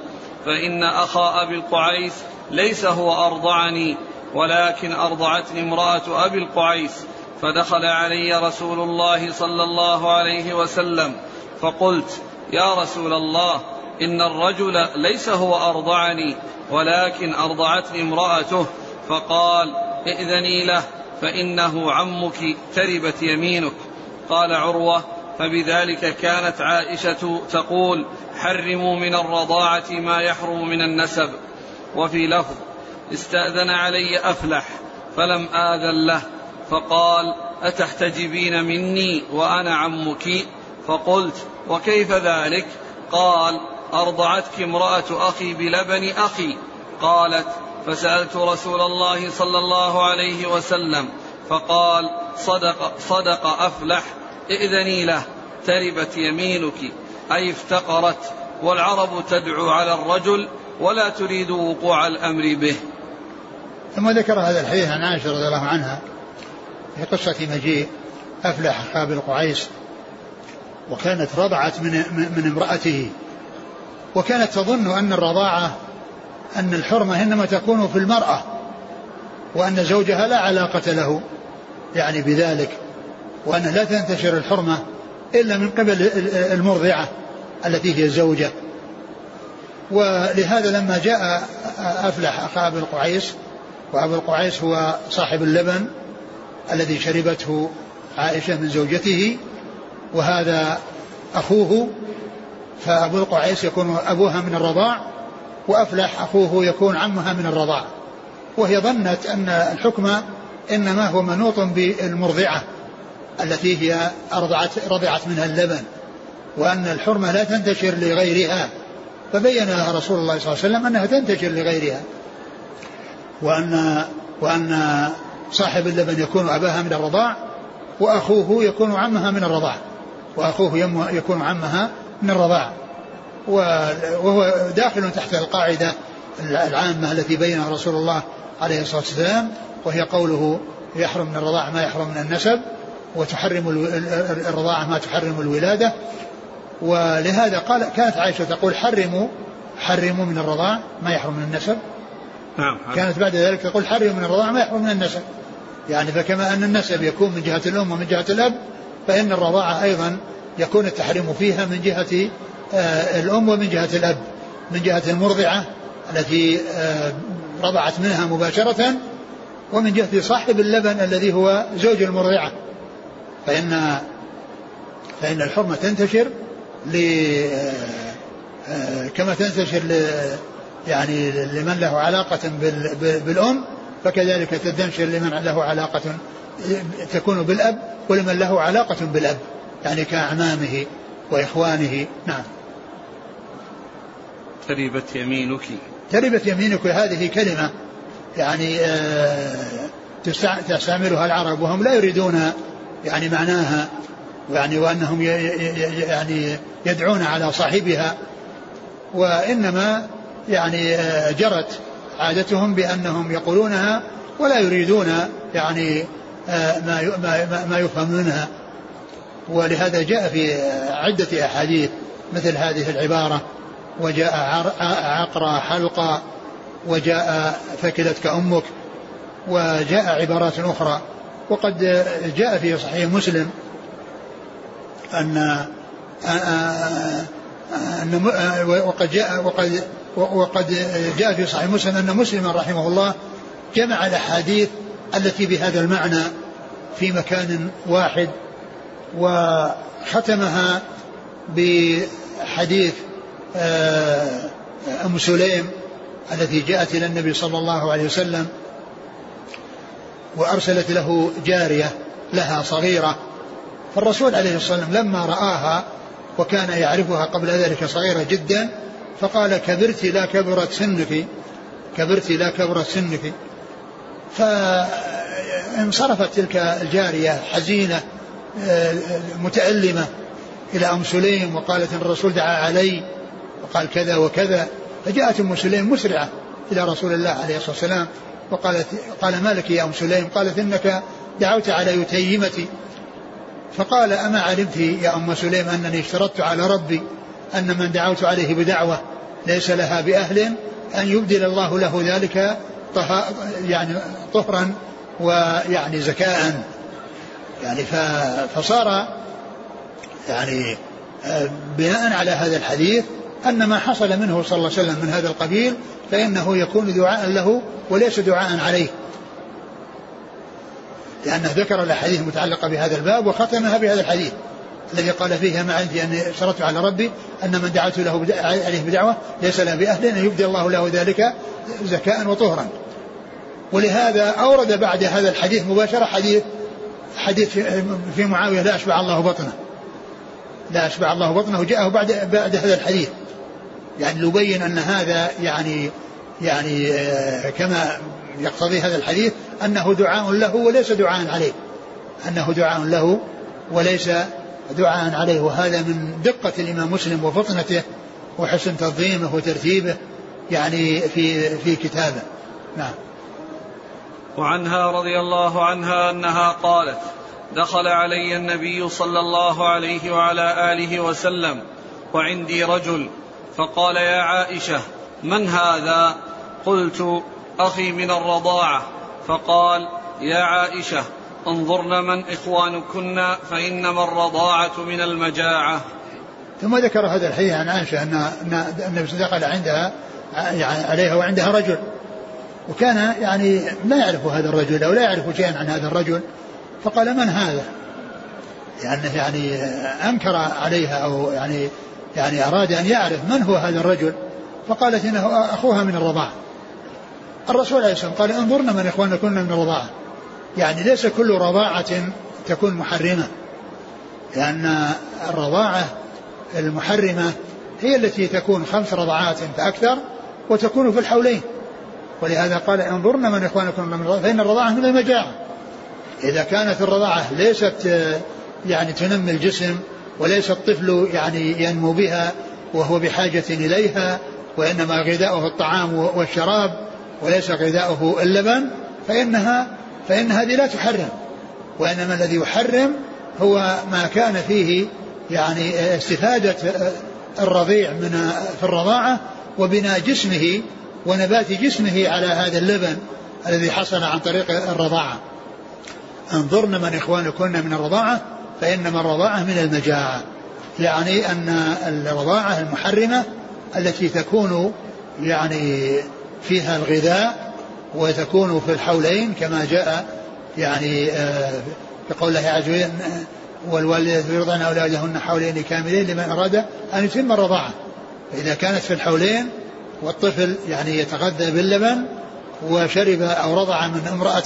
فإن أخا أبي القعيس ليس هو أرضعني ولكن أرضعتني امرأة أبي القعيس فدخل علي رسول الله صلى الله عليه وسلم فقلت يا رسول الله إن الرجل ليس هو أرضعني ولكن أرضعتني امرأته. فقال ائذني له فإنه عمك تربت يمينك. قال عروة فبذلك كانت عائشة تقول حرموا من الرضاعة ما يحرم من النسب. وفي لفظ استأذن علي أفلح فلم آذن له. فقال أتحتجبين مني وأنا عمك؟ فقلت وكيف ذلك؟ قال أرضعتك امرأة أخي بلبن أخي. قالت فسألت رسول الله صلى الله عليه وسلم. فقال صدق صدق أفلح. ائذني له تربت يمينك. أي افتقرت والعرب تدعو على الرجل ولا تريد وقوع الأمر به.
ثم ذكر هذا الحديث عن عائشة رضي الله عنها. في قصة مجيء أفلح قابل قعيس وكانت رضعت من من امرأته. وكانت تظن أن الرضاعة أن الحرمة إنما تكون في المرأة وأن زوجها لا علاقة له يعني بذلك وأن لا تنتشر الحرمة إلا من قبل المرضعة التي هي الزوجة. ولهذا لما جاء أفلح أخا أبي القعيس وأبو القعيس هو صاحب اللبن الذي شربته عائشة من زوجته وهذا أخوه فأبو القعيس يكون أبوها من الرضاع وأفلح أخوه يكون عمها من الرضاع. وهي ظنت أن الحكم إنما هو منوط بالمرضعة التي هي أرضعت رضعت منها اللبن وأن الحرمة لا تنتشر لغيرها. فبين لها رسول الله صلى الله عليه وسلم أنها تنتشر لغيرها. وأن وأن صاحب اللبن يكون أباها من الرضاع وأخوه يكون عمها من الرضاع. وأخوه يكون عمها من الرضاع. وهو داخل تحت القاعدة العامة التي بينها رسول الله عليه الصلاة والسلام وهي قوله يحرم من الرضاعة ما يحرم من النسب وتحرم الرضاعة ما تحرم الولادة. ولهذا قال كانت عائشة تقول حرموا حرموا من الرضاع ما يحرم من النسب. نعم كانت بعد ذلك تقول حرموا من الرضاع ما يحرم من النسب. يعني فكما أن النسب يكون من جهة الأم ومن جهة الأب فإن الرضاعة أيضا يكون التحريم فيها من جهة آه، الأم ومن جهة الأب. من جهة المرضعة التي آه، رضعت منها مباشرة ومن جهة صاحب اللبن الذي هو زوج المرضعة. فإن فإن الحرمة تنتشر ل آه، كما تنتشر يعني لمن له علاقة بالأم فكذلك تنتشر لمن له علاقة تكون بالأب ولمن له علاقة بالأب يعني كأعمامه وإخوانه. نعم.
تربت يمينك.
تربت يمينك. هذه كلمة يعني آه، تستعملها العرب وهم لا يريدون يعني معناها يعني وأنهم يعني يدعون على صاحبها وإنما يعني آه، جرت عادتهم بأنهم يقولونها ولا يريدون يعني آه، ما ما ما يفهم منها ولهذا جاء في عدة أحاديث مثل هذه العبارة وجاء عقرى حلقة وجاء ثكلتك أمك وجاء عبارات أخرى. وقد جاء في صحيح مسلم أن أن وقد جاء وقد وقد جاء في صحيح مسلم أن مسلما رحمه الله جمع الأحاديث التي بهذا المعنى في مكان واحد وختمها بحديث آه، أم سليم التي جاءت إلى النبي صلى الله عليه وسلم وأرسلت له جارية لها صغيرة. فالرسول عليه الصلاة والسلام لما رآها وكان يعرفها قبل ذلك صغيرة جدا فقال كبرت لا كبرت سنك كبرت لا كبرت سنك. فانصرفت تلك الجارية حزينة آه، متألمة إلى أم سليم وقالت إن الرسول دعا علي وقال كذا وكذا. فجاءت أم سليم مسرعة إلى رسول الله عليه الصلاة والسلام وقالت قال ما لك يا أم سليم؟ قالت إنك دعوت على يتيمتي. فقال أما علمت يا أم سليم أنني اشترطت على ربي؟ أن من دعوت عليه بدعوة ليس لها بأهل أن يبدل الله له ذلك يعني طهرا ويعني زكاء. يعني فصار يعني بناء على هذا الحديث أن ما حصل منه صلى الله عليه وسلم من هذا القبيل فإنه يكون دعاء له وليس دعاء عليه. لأنه ذكر الأحاديث المتعلقة بهذا الباب وختمها بهذا الحديث. الذي قال فيه ما عندي أن شرطت على ربي أن من دعوت له عليه بدعوة ليس له بأهل أن يبدي الله له ذلك زكاء وطهرا. ولهذا أورد بعد هذا الحديث مباشرة حديث حديث في معاوية لا أشبع الله بطنه. لا أشبع الله بطنه جاءه بعد بعد هذا الحديث. يعني ليبين أن هذا يعني يعني آه، كما يقتضي هذا الحديث أنه دعاء له وليس دعاء عليه. أنه دعاء له وليس دعاء عليه وهذا من دقة الإمام مسلم وفطنته وحسن تنظيمه وترتيبه يعني في في كتابه. نعم.
وعنها رضي الله عنها أنها قالت دخل علي النبي صلى الله عليه وعلى آله وسلم وعندي رجل فقال يا عائشة من هذا؟ قلت أخي من الرضاعة. فقال يا عائشة انظرن من إخوانكن فانما الرضاعة من المجاعة.
ثم ذكر هذا الحديث عن عائشة ان النبي دخل عندها يعني عليها وعندها رجل. وكان يعني لا يعرف هذا الرجل أو لا يعرف شيئا عن هذا الرجل. فقال من هذا؟ لأنه يعني أنكر عليها أو يعني يعني أراد أن يعرف من هو هذا الرجل. فقالت إنه أخوها من الرضاعة. الرسول عليه الصلاة والسلام قال انظرنا من إخوانكن من الرضاعة. يعني ليس كل رضاعة تكون محرمة لأن الرضاعة المحرمة هي التي تكون خمس رضعات فأكثر وتكون في الحولين. ولهذا قال انظرنا من إخوانكم من الرضاعة فإن الرضاعة من المجاعة. إذا كانت الرضاعة ليست يعني تنمي الجسم وليس الطفل يعني ينمو بها وهو بحاجة إليها وإنما غذاؤه الطعام والشراب وليس غذاؤه اللبن فإنها فإن هذه لا تحرم وإنما الذي يحرم هو ما كان فيه يعني استفادة الرضيع من في الرضاعة وبناء جسمه ونبات جسمه على هذا اللبن الذي حصل عن طريق الرضاعة. انظرن من إخوانكن من الرضاعة فإنما الرضاعة من المجاعة. يعني أن الرضاعة المحرمة التي تكون يعني فيها الغذاء وتكون في الحولين كما جاء يعني آه، في قول الله عز وجل والوالدات يرضعن أولادهن حولين كاملين لمن أراد أن يتم الرضاعة. فإذا كانت في الحولين والطفل يعني يتغذى باللبن وشرب أو رضع من امرأة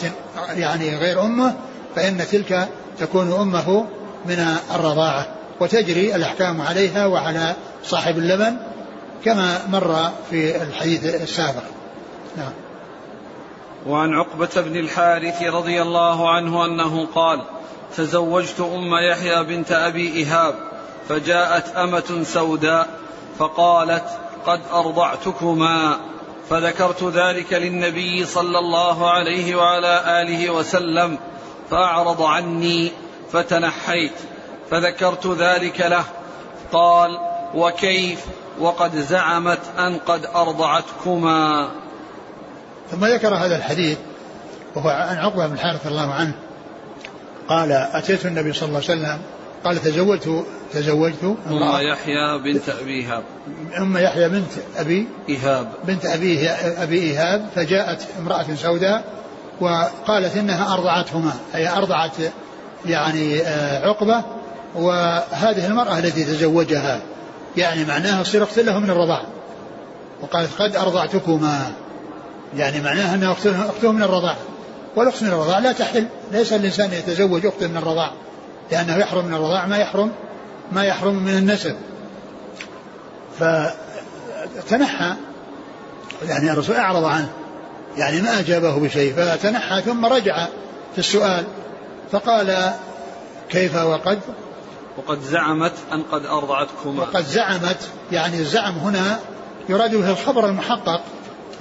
يعني غير أمه فإن تلك تكون أمه من الرضاعة. وتجري الأحكام عليها وعلى صاحب اللبن كما مر في الحديث السابق. نعم.
وعن عقبة بن الحارث رضي الله عنه أنه قال تزوجت أم يحيى بنت أبي إيهاب فجاءت أمة سوداء فقالت قد أرضعتكما فذكرت ذلك للنبي صلى الله عليه وعلى آله وسلم فأعرض عني فتنحيت. فذكرت ذلك له. قال وكيف؟ وقد زعمت أن قد أرضعتكما
ثم ذكر هذا الحديث وهو عن عقبة بن الحارث الله عنه قال أتيت النبي صلى الله عليه وسلم قال تزوجت تزوجت
أم يحيى بنت أبي إيهاب.
أم يحيى بنت أبي
إيهاب.
بنت أبي أبي إيهاب فجاءت امرأة سوداء وقالت إنها أرضعتهما أي أرضعت يعني آه، عقبة وهذه المرأة التي تزوجها يعني معناها تصير أخت له من الرضاع وقالت قد أرضعتكما. يعني معناها أنها أخته من الرضاع. والأخت من الرضاع لا تحل. ليس الإنسان يتزوج أخته من الرضاع لأنه يحرم من الرضاع ما يحرم ما يحرم من النسب. فتنحى يعني الرسول أعرض عنه يعني ما أجابه بشيء فتنحى ثم رجع في السؤال فقال كيف وقد؟
وقد زعمت أن قد أرضعتكما.
وقد زعمت يعني الزعم هنا يراد به الخبر المحقق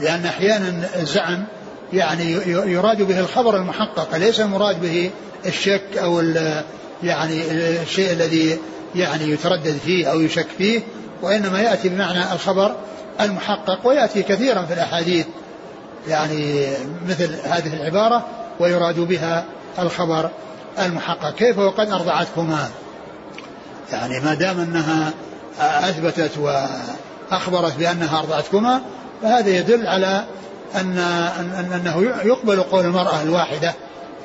لأن أحيانا الزعم يعني يراد به الخبر المحقق ليس المراد به الشك أو يعني الشيء الذي يعني يتردد فيه أو يشك فيه وإنما يأتي بمعنى الخبر المحقق ويأتي كثيرا في الأحاديث يعني مثل هذه العبارة ويراد بها الخبر المحقق. كيف وقد أرضعتكما؟ يعني ما دام أنها أثبتت وأخبرت بأنها أرضعتكما فهذا يدل على أن أنه يقبل قول المرأة الواحدة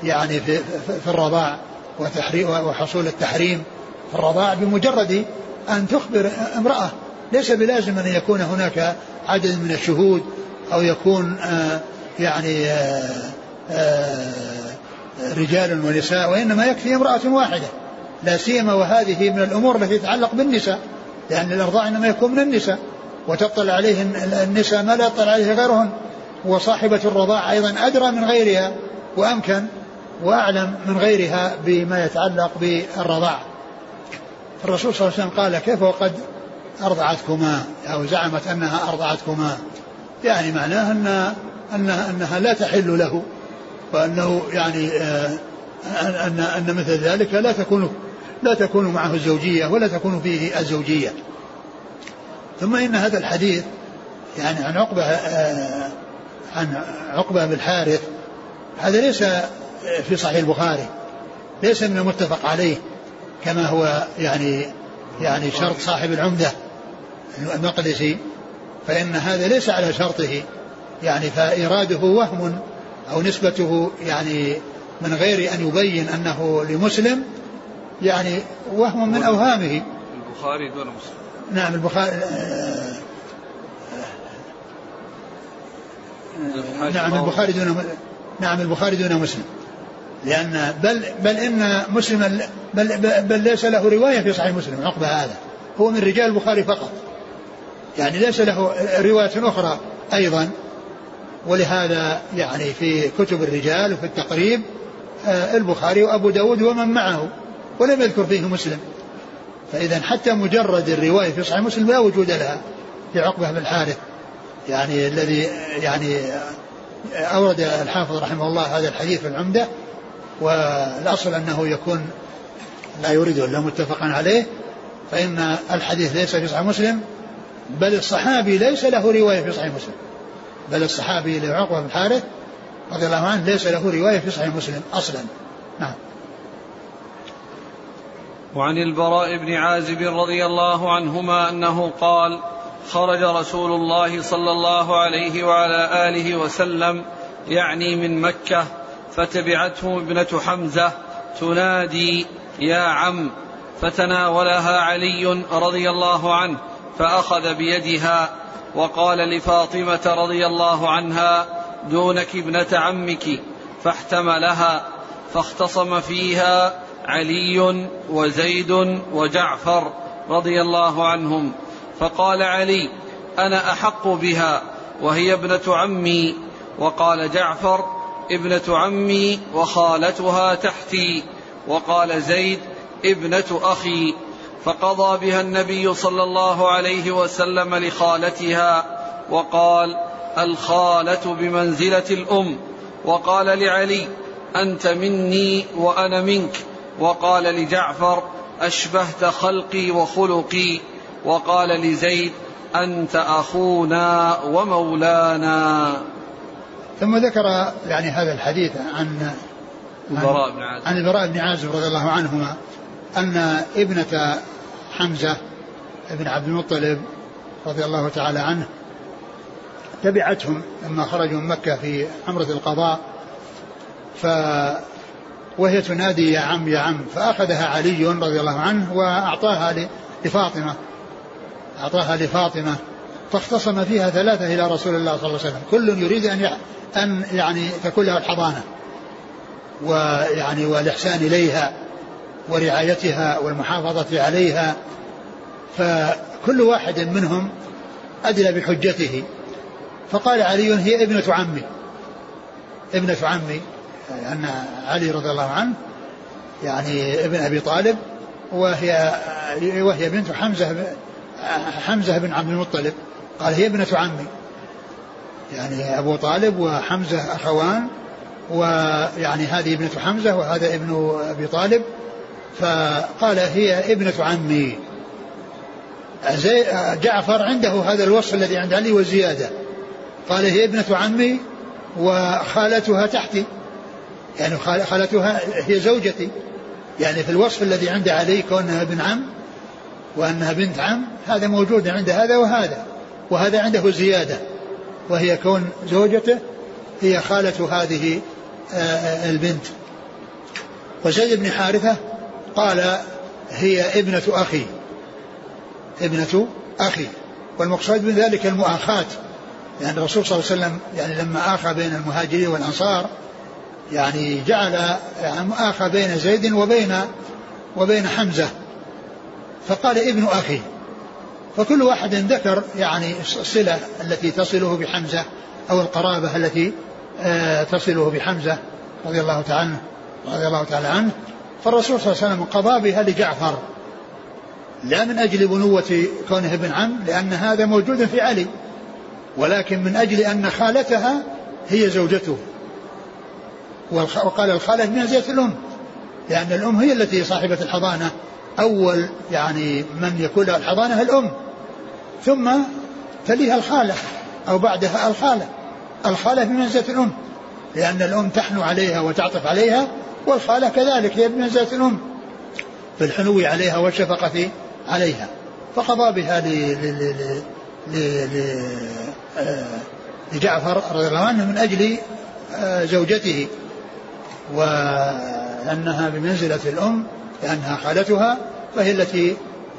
يعني في, في الرضاع وحصول التحريم في الرضاع بمجرد أن تخبر امرأة. ليس بلازم أن يكون هناك عدد من الشهود أو يكون آه، يعني آه، آه، رجال ونساء وإنما يكفي امرأة واحدة. لا سيما وهذه من الأمور التي تتعلق بالنساء لأن الإرضاع إنما يكون من النساء. وتطلع عليه النساء ما لا يطلع عليه غيرهن. وصاحبة الرضاع أيضا أدرى من غيرها وأمكن وأعلم من غيرها بما يتعلق بالرضاع. الرسول صلى الله عليه وسلم قال كيف وقد أرضعتكما؟ أو زعمت أنها أرضعتكما. يعني معناه أن أنها, أنها لا تحل له وأنه يعني آه، أن أن مثل ذلك لا تكون لا تكون معه الزوجية ولا تكون فيه الزوجية. ثم إن هذا الحديث يعني عن عقبة آه، عن عقبة بن الحارث هذا ليس في صحيح البخاري ليس من المتفق عليه كما هو يعني يعني شرط صاحب العمدة المقدسي فإن هذا ليس على شرطه يعني فإراده وهم أو نسبته يعني من غير أن يبين أنه لمسلم يعني وهم من أوهامه.
البخاري دون مسلم.
نعم البخاري آه، نعم البخاري دون نعم البخاري دون مسلم. لأن بل بل إن مسلم بل, بل, ليس له رواية في صحيح مسلم عقب هذا. هو من رجال البخاري فقط. يعني ليس له رواية أخرى أيضا. ولهذا يعني في كتب الرجال وفي التقريب آه، البخاري وأبو داود ومن معه ولم يذكر فيه مسلم. فإذا حتى مجرد الرواية في صحيح مسلم لا وجود لها في عقبة بن الحارث. يعني الذي يعني أورد الحافظ رحمه الله هذا الحديث في العمدة والأصل أنه يكون لا يريد إلا متفقا عليه فإن الحديث ليس في صحيح مسلم بل الصحابي ليس له رواية في صحيح مسلم. بل الصحابي لعقبة بن الحارث رضي الله عنه ليس له رواية في صحيح مسلم أصلا. نعم.
وعن البراء بن عازب رضي الله عنهما أنه قال خرج رسول الله صلى الله عليه وعلى آله وسلم يعني من مكة فتبعته ابنة حمزة تنادي يا عم! فتناولها علي رضي الله عنه فأخذ بيدها وقال لفاطمة رضي الله عنها دونك ابنة عمك فاحتملها فاختصم فيها علي وزيد وجعفر رضي الله عنهم فقال علي أنا أحق بها وهي ابنة عمي. وقال جعفر ابنة عمي وخالتها تحتي. وقال زيد ابنة أخي. فقضى بها النبي صلى الله عليه وسلم لخالتها. وقال الخالة بمنزلة الأم. وقال لعلي أنت مني وأنا منك. وقال لجعفر أشبهت خلقي وخلقي وقال لزيد أنت أخونا ومولانا.
ثم ذكر يعني هذا الحديث عن
البراء بن عازب.
عن البراء بن عازب رضي الله عنهما أن ابنة حمزة بن عبد المطلب رضي الله تعالى عنه تبعتهم لما خرجوا من مكة في عمرة القضاء ف وهي تنادي يا عم يا عم. فأخذها علي رضي الله عنه وأعطاها لفاطمة. أعطاها لفاطمة. فاختصم فيها ثلاثة إلى رسول الله صلى الله عليه وسلم. كل يريد أن أن يعني تكون له الحضانة. ويعني والإحسان إليها ورعايتها والمحافظة عليها. فكل واحد منهم أدلى بحجته. فقال علي هي ابنة عمي. ابنة عمي. أن علي رضي الله عنه يعني ابن أبي طالب وهي وهي بنت حمزة حمزة بن عبد المطلب. قال هي ابنة عمي. يعني أبو طالب وحمزة أخوان ويعني هذه ابنة حمزة وهذا ابن أبي طالب. فقال هي ابنة عمي. جعفر عنده هذا الوصف الذي عند علي وزيادة. قال هي ابنة عمي وخالتها تحتي. يعني خالتها هي زوجتي. يعني في الوصف الذي عند علي كونها ابن عم وأنها بنت عم هذا موجود عند هذا وهذا وهذا عنده زيادة وهي كون زوجته هي خالة هذه آه، آه، البنت. وزيد بن حارثة قال هي ابنة أخي ابنة أخي والمقصود من ذلك المؤاخاة. لأن الرسول صلى الله عليه وسلم يعني لما آخى بين المهاجرين والأنصار يعني جعل يعني آخى بين زيد وبين وبين حمزة. فقال ابن أخي. فكل واحد ذكر يعني الصلة التي تصله بحمزة أو القرابة التي آه، تصله بحمزة رضي الله تعالى رضي الله تعالى عنه. فالرسول صلى الله عليه وسلم قضى بها لجعفر. لا من أجل بنوة كونه ابن عم لأن هذا موجود في علي. ولكن من أجل أن خالتها هي زوجته. وقال الخالة بمنزلة الأم. لأن الأم هي التي صاحبة الحضانة. أول يعني من يكون الحضانة الأم. ثم تليها الخالة أو بعدها الخالة. الخالة بمنزلة الأم. لأن الأم تحنو عليها وتعطف عليها والخالة كذلك هي بمنزلة الأم. في الحنو عليها والشفقة عليها. فقضى بها لجعفر رضي الله عنه من أجل آه، زوجته. وأنها بمنزلة الأم لأنها خالتها فهي التي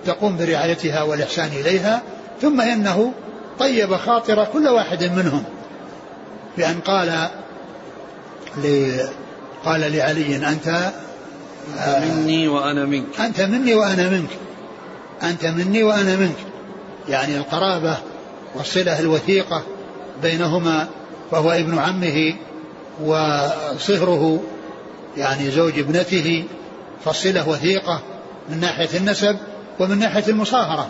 تقوم برعايتها والإحسان إليها ثم إنه طيب خاطر كل واحد منهم. بأن قال قال لعلي أنت
آه، مني وأنا منك.
أنت مني وأنا منك. أنت مني وأنا منك. يعني القرابة والصلة الوثيقة بينهما فهو ابن عمه وصهره يعني زوج ابنته فالصلة وثيقة من ناحية النسب ومن ناحية المصاهرة.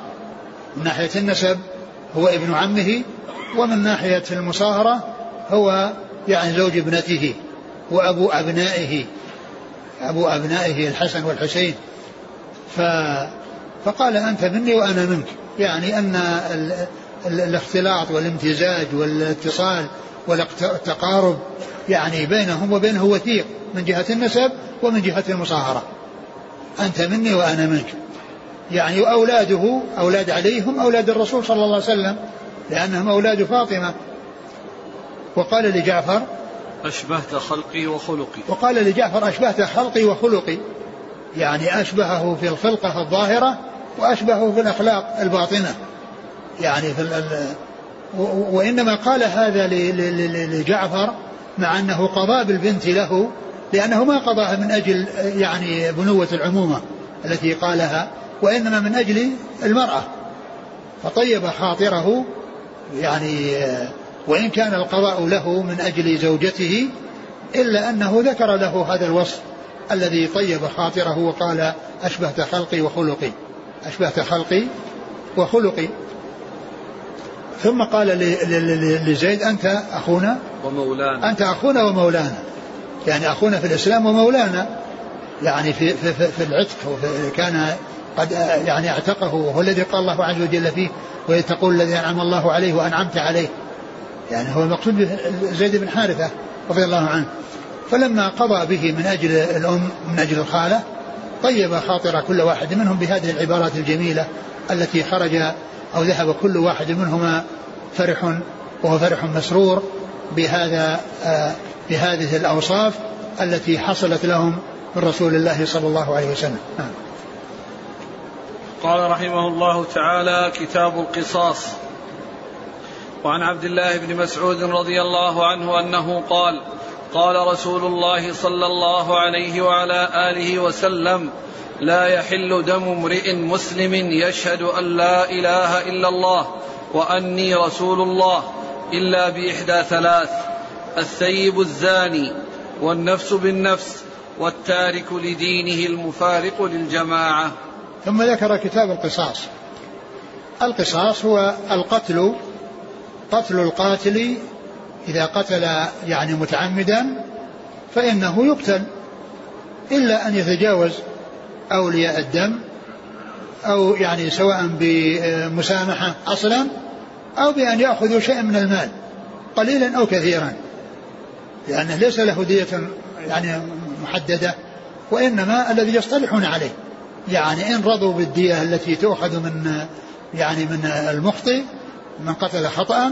من ناحية النسب هو ابن عمه ومن ناحية المصاهرة هو يعني زوج ابنته وأبو أبنائه أبو أبنائه الحسن والحسين. ف فقال أنت مني وأنا منك. يعني أن الاختلاط والامتزاج والاتصال والتقارب يعني بينهم وبينه وثيق من جهة النسب ومن جهة المصاهرة. أنت مني وأنا منك. يعني أولاده أولاد علي هم أولاد الرسول صلى الله عليه وسلم لأنهم أولاد فاطمة. وقال لجعفر
أشبهت خلقي وخلقي.
وقال لجعفر أشبهت خلقي وخلقي. يعني أشبهه في الخلقة الظاهرة وأشبهه في الأخلاق الباطنة. يعني في وإنما قال هذا لجعفر مع أنه قضى بالبنت له لأنه ما قضاها من أجل يعني بنوة العمومة التي قالها وإنما من أجل المرأة. فطيب خاطره يعني وإن كان القضاء له من أجل زوجته إلا أنه ذكر له هذا الوصف الذي طيب خاطره وقال أشبهت خلقي وخلقي أشبهت خلقي وخلقي. ثم قال لزيد أنت أخونا؟
ومولانا.
أنت أخونا ومولانا. يعني أخونا في الإسلام ومولانا. يعني في, في, في, في العتق كان قد يعني اعتقه وهو الذي قال الله عز وجل فيه وإذ تقول الذي أنعم الله عليه وأنعمت عليه. يعني هو المقصود زيد بن حارثة رضي الله عنه. فلما قضى به من أجل الأم من أجل الخالة طيب خاطر كل واحد منهم بهذه العبارات الجميلة التي خرج أو ذهب كل واحد منهما فرح وهو فرح مسرور بهذا آه، بهذه الأوصاف التي حصلت لهم من رسول الله صلى الله عليه وسلم نعم.
قال رحمه الله تعالى كتاب القصاص وعن عبد الله بن مسعود رضي الله عنه أنه قال قال رسول الله صلى الله عليه وعلى آله وسلم لا يحل دم امرئ مسلم يشهد أن لا إله إلا الله وأني رسول الله إلا بإحدى ثلاث الثيب الزاني والنفس بالنفس والتارك لدينه المفارق للجماعة.
ثم ذكر كتاب القصاص. القصاص هو القتل قتل القاتل إذا قتل يعني متعمدا فإنه يقتل إلا أن يتجاوز أولياء الدم أو يعني سواء بمسامحة أصلا أو بأن يأخذوا شيئا من المال قليلا أو كثيرا. لأنه ليس له دية يعني محددة وإنما الذي يصطلحون عليه. يعني إن رضوا بالدية التي تؤخذ من يعني من المخطئ من قتل خطأ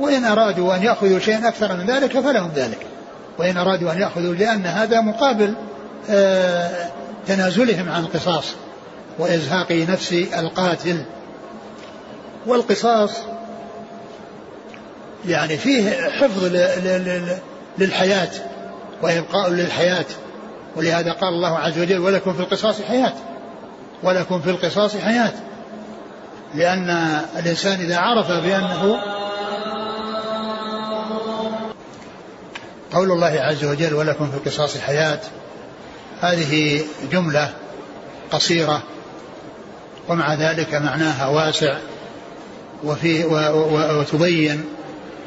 وإن أرادوا أن يأخذوا شيئا أكثر من ذلك فلهم ذلك. وإن أرادوا أن يأخذوا لأن هذا مقابل آه تنازلهم عن القصاص وإزهاق نفس القاتل. والقصاص يعني فيه حفظ للحياة وإبقاء للحياة. ولهذا قال الله عز وجل ولكم في القصاص حياة ولكم في القصاص حياة. لأن الإنسان إذا عرف بأنه قول الله عز وجل ولكم في القصاص حياة هذه جملة قصيرة ومع ذلك معناها واسع وفي وتبين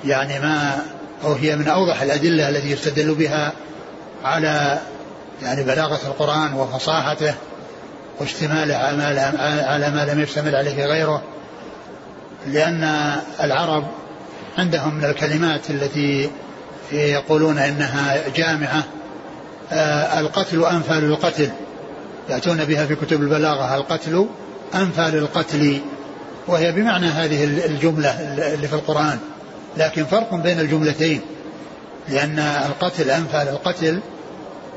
يعني ما أو هي من أوضح الأدلة التي يستدل بها على يعني بلاغة القرآن وفصاحته واشتماله على ما لم يشتمل عليه غيره لأن العرب عندهم من الكلمات التي يقولون إنها جامعة آه، القتل انفى للقتل يأتون بها في كتب البلاغة. القتل انفى للقتل وهي بمعنى هذه الجملة اللي في القرآن. لكن فرق بين الجملتين. لأن القتل انفى للقتل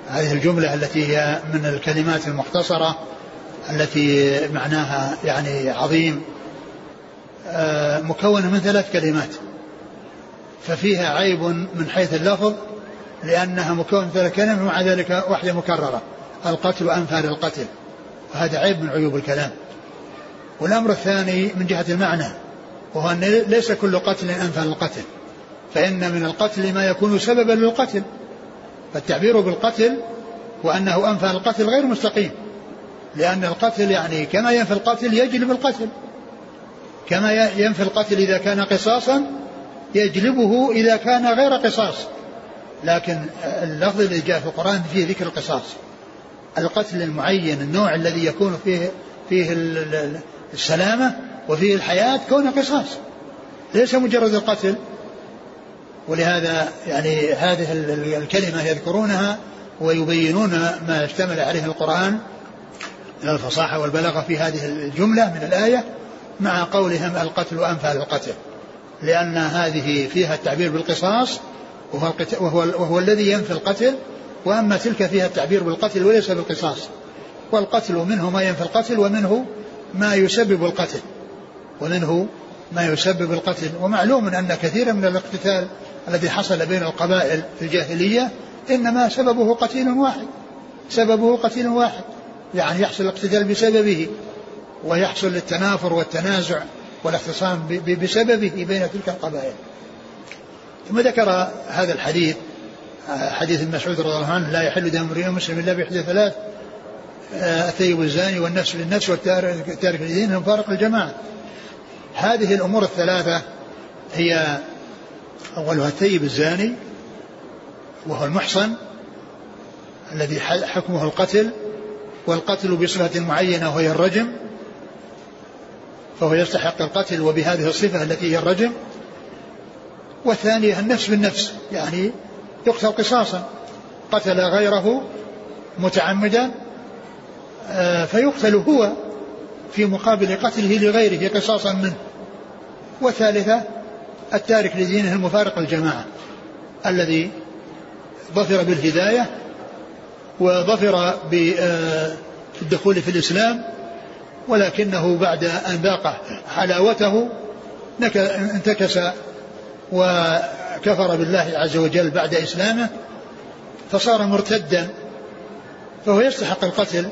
هذه الجملة التي هي من الكلمات المختصرة التي معناها يعني عظيم آه، مكونة من ثلاث كلمات. ففيها عيب من حيث اللفظ لأنها مكونة من ثلاث كلمات ومع ذلك واحدة مكررة. القتل أنفى للقتل وهذا عيب من عيوب الكلام. والأمر الثاني من جهة المعنى وهو أن ليس كل قتل أنفى للقتل فإن من القتل ما يكون سببا للقتل. فالتعبير بالقتل وأنه أنفى للقتل غير مستقيم. لأن القتل يعني كما ينفي القتل يجلب القتل. كما ينفي القتل إذا كان قصاصا يجلبه إذا كان غير قصاص. لكن اللفظ الذي جاء في القرآن فيه ذكر القصاص. القتل المعين النوع الذي يكون فيه فيه السلامة وفيه الحياة كونه قصاص. ليس مجرد القتل. ولهذا يعني هذه الكلمة يذكرونها ويبينون ما اشتمل عليه القرآن من الفصاحة والبلاغة في هذه الجملة من الآية مع قولهم القتل أنفى للقتل لأن هذه فيها التعبير بالقصاص وهو, وهو, وهو الذي ينفي القتل وأما تلك فيها التعبير بالقتل وليس بالقصاص. والقتل منه ما ينفي القتل ومنه ما يسبب القتل ومنه ما يسبب القتل. ومعلوم أن كثيرا من الاقتتال الذي حصل بين القبائل في الجاهلية إنما سببه قتيل واحد سببه قتيل واحد يعني يحصل الاقتتال بسببه ويحصل التنافر والتنازع والاختصام بسببه بين تلك القبائل. ثم ذكر هذا الحديث حديث ابن مسعود رضي الله عنه لا يحل دم امرئ مسلم إلا بإحدى ثلاث الثيب الزاني والنفس بالنفس والتارك للدين المفارق الجماعة. هذه الأمور الثلاثة هي أولها الثيب الزاني وهو المحصن الذي حكمه القتل والقتل بصفة معينة وهي الرجم فهو يستحق القتل وبهذه الصفة التي هي الرجم. والثانية النفس بالنفس يعني يقتل قصاصا قتل غيره متعمدا آه، فيقتل هو في مقابل قتله لغيره قصاصا منه. والثالثة التارك لدينه المفارق الجماعة الذي ظفر بالهداية وظفر بالدخول في الإسلام ولكنه بعد أن ذاق حلاوته انتكس وكفر بالله عز وجل بعد إسلامه فصار مرتدا فهو يستحق القتل.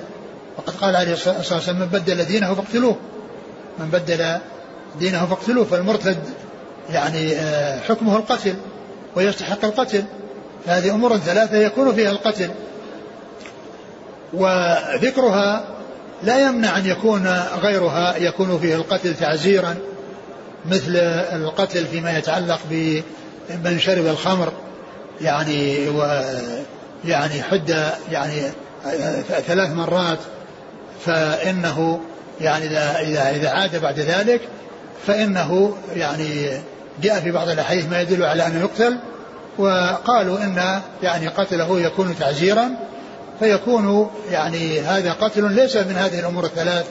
وقد قال عليه الصلاة والسلام من بدل دينه فاقتلوه. من بدل دينه فاقتلوه فالمرتد يعني آه، حكمه القتل ويستحق القتل. هذه أمور ثلاثة يكون فيها القتل. وذكرها لا يمنع أن يكون غيرها يكون فيه القتل تعزيرا. مثل القتل فيما يتعلق بمن شرب الخمر يعني و يعني حد يعني ثلاث مرات فإنه يعني إذا إذا إذا عاد بعد ذلك فإنه يعني جاء في بعض الأحاديث ما يدل على أنه يقتل وقالوا إن يعني قتله يكون تعزيرا فيكون يعني هذا قتل ليس من هذه الأمور الثلاث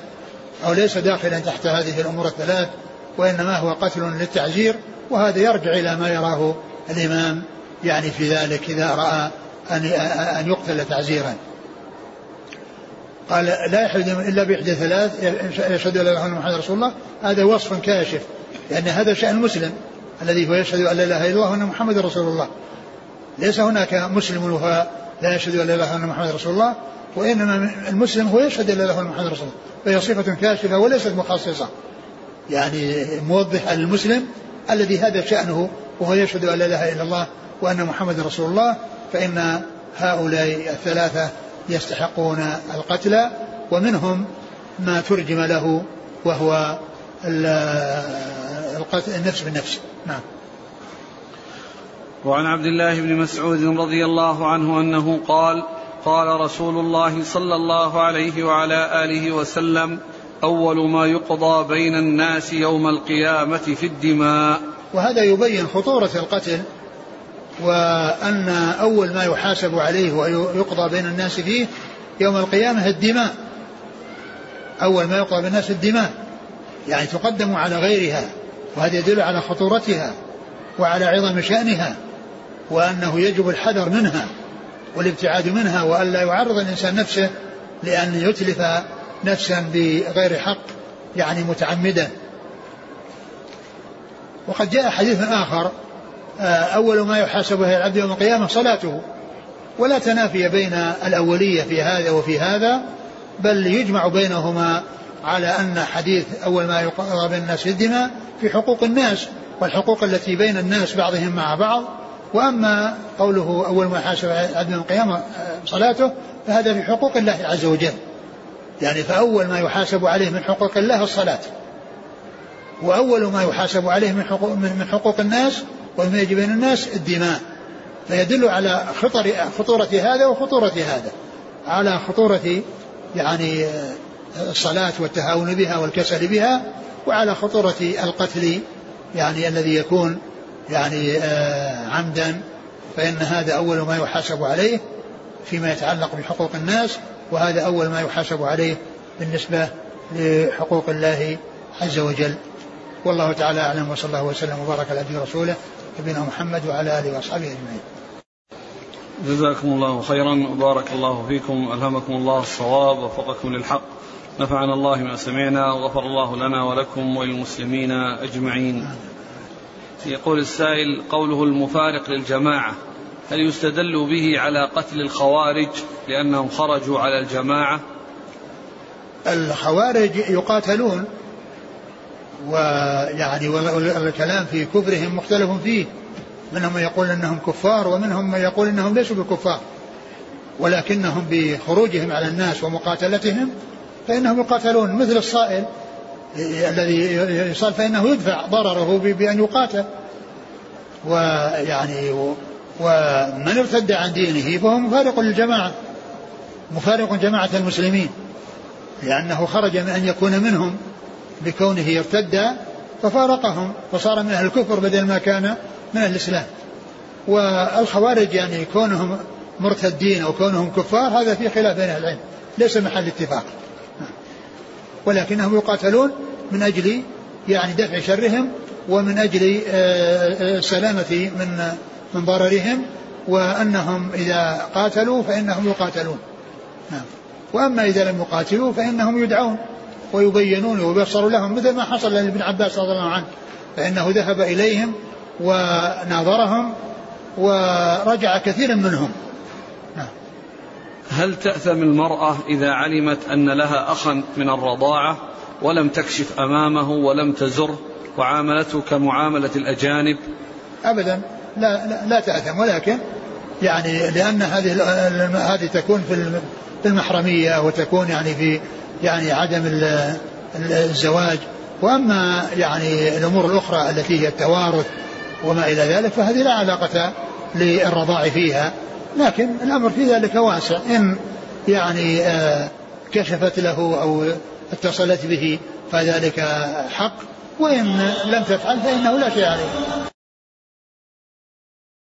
أو ليس داخلا تحت هذه الأمور الثلاث. وإنما هو قتل للتعزير وهذا يرجع إلى ما يراه الإمام يعني في ذلك إذا رأى أن أن يقتل تعزيرا. قال لا يحل إلا بإحدى ثلاث يشهد أن لا إله إلا محمد رسول الله. هذا وصف كاشف لأن هذا شأن مسلم الذي هو يشهد أن لا إله إلا الله وأن محمد رسول الله. ليس هناك مسلم وهو لا يشهد أن لا إلا الله محمد رسول الله وإنما المسلم هو يشهد أن لا إله إلا محمد رسول الله. فهي صفة كاشفة وليست مخصصة. يعني موضح المسلم الذي هذا شأنه وهو يشهد أن لا إله إلا الله وأن محمد رسول الله فإن هؤلاء الثلاثة يستحقون القتل ومنهم ما ترجم له وهو القتل النفس بالنفس. نعم.
وعن عبد الله بن مسعود رضي الله عنه أنه قال قال رسول الله صلى الله عليه وعلى آله وسلم أول ما يقضى بين الناس يوم القيامة في الدماء.
وهذا يبين خطورة القتل وأن أول ما يحاسب عليه ويقضى بين الناس فيه يوم القيامة الدماء. أول ما يقضى بين الناس الدماء. يعني تقدم على غيرها وهذا يدل على خطورتها وعلى عظم شأنها وأنه يجب الحذر منها والابتعاد منها وألا يعرض الإنسان نفسه لأن يتلف نفسا بغير حق يعني متعمدا. وقد جاء حديث آخر آه، أول ما يحاسب به العبد يوم القيامة صلاته. ولا تنافي بين الأولية في هذا وفي هذا بل يجمع بينهما على أن حديث أول ما بين الناس الدماء في حقوق الناس والحقوق التي بين الناس بعضهم مع بعض. وأما قوله أول ما حاسب عبد القيامة صلاته فهذا في حقوق الله عز وجل. يعني فأول ما يحاسب عليه من حقوق الله الصلاة. وأول ما يحاسب عليه من حقوق, من حقوق الناس وما يجب بين الناس الدماء. فيدل على خطر خطورة هذا وخطورة هذا. على خطورة يعني الصلاة والتهاون بها والكسل بها وعلى خطورة القتل يعني الذي يكون يعني آه عمدا. فإن هذا أول ما يحاسب عليه فيما يتعلق بحقوق الناس وهذا أول ما يحاسب عليه بالنسبة لحقوق الله عز وجل. والله تعالى أعلم وصلى الله وسلم وبارك على عبده ورسوله نبينا محمد وعلى آله وأصحابه أجمعين.
جزاكم الله خيرا وبارك الله فيكم ألهمكم الله الصواب ووفقكم للحق. نفعنا الله ما سمعنا وغفر الله لنا ولكم وللمسلمين أجمعين. يقول السائل قوله المفارق للجماعة هل يستدل به على قتل الخوارج لأنهم خرجوا على الجماعة؟
الخوارج يقاتلون ويعني والكلام في كفرهم مختلف فيه. منهم من يقول إنهم كفار ومنهم من يقول إنهم ليسوا بكفار. ولكنهم بخروجهم على الناس ومقاتلتهم فإنهم يقاتلون. مثل الصائل الذي يصال فإنه يدفع ضرره بأن يقاتل. ويعني ومن ارتد عن دينه فهو مفارق للجماعة مفارق جماعة المسلمين لأنه خرج من أن يكون منهم بكونه ارتد ففارقهم وصار من أهل الكفر بدل ما كان من الإسلام. والخوارج يعني كونهم مرتدين أو كونهم كفار هذا في خلاف بين العلم ليس محل اتفاق. ولكنهم يقاتلون من أجل يعني دفع شرهم ومن أجل السلامة آه، آه، من من ضررهم وأنهم إذا قاتلوا فإنهم يقاتلون. نعم. وأما إذا لم يقاتلوا فإنهم يدعون ويبينون ويبصر لهم مثل ما حصل لابن عباس رضي الله عنه. فإنه ذهب إليهم وناظرهم ورجع كثير منهم. نعم.
هل تأثم المرأة إذا علمت أن لها أخا من الرضاعة ولم تكشف أمامه ولم تزره وعاملته كمعاملة الأجانب؟
أبدا. لا, لا, لا تأثم ولكن يعني لأن هذه هذه تكون في المحرمية وتكون يعني في يعني عدم الزواج. وأما يعني الأمور الأخرى التي هي التوارث وما إلى ذلك فهذه لا علاقة للرضاع فيها. لكن الأمر في ذلك واسع. إن يعني آه، كشفت له أو اتصلت به فذلك حق وإن لم تفعل فإنه لا شيء عليه.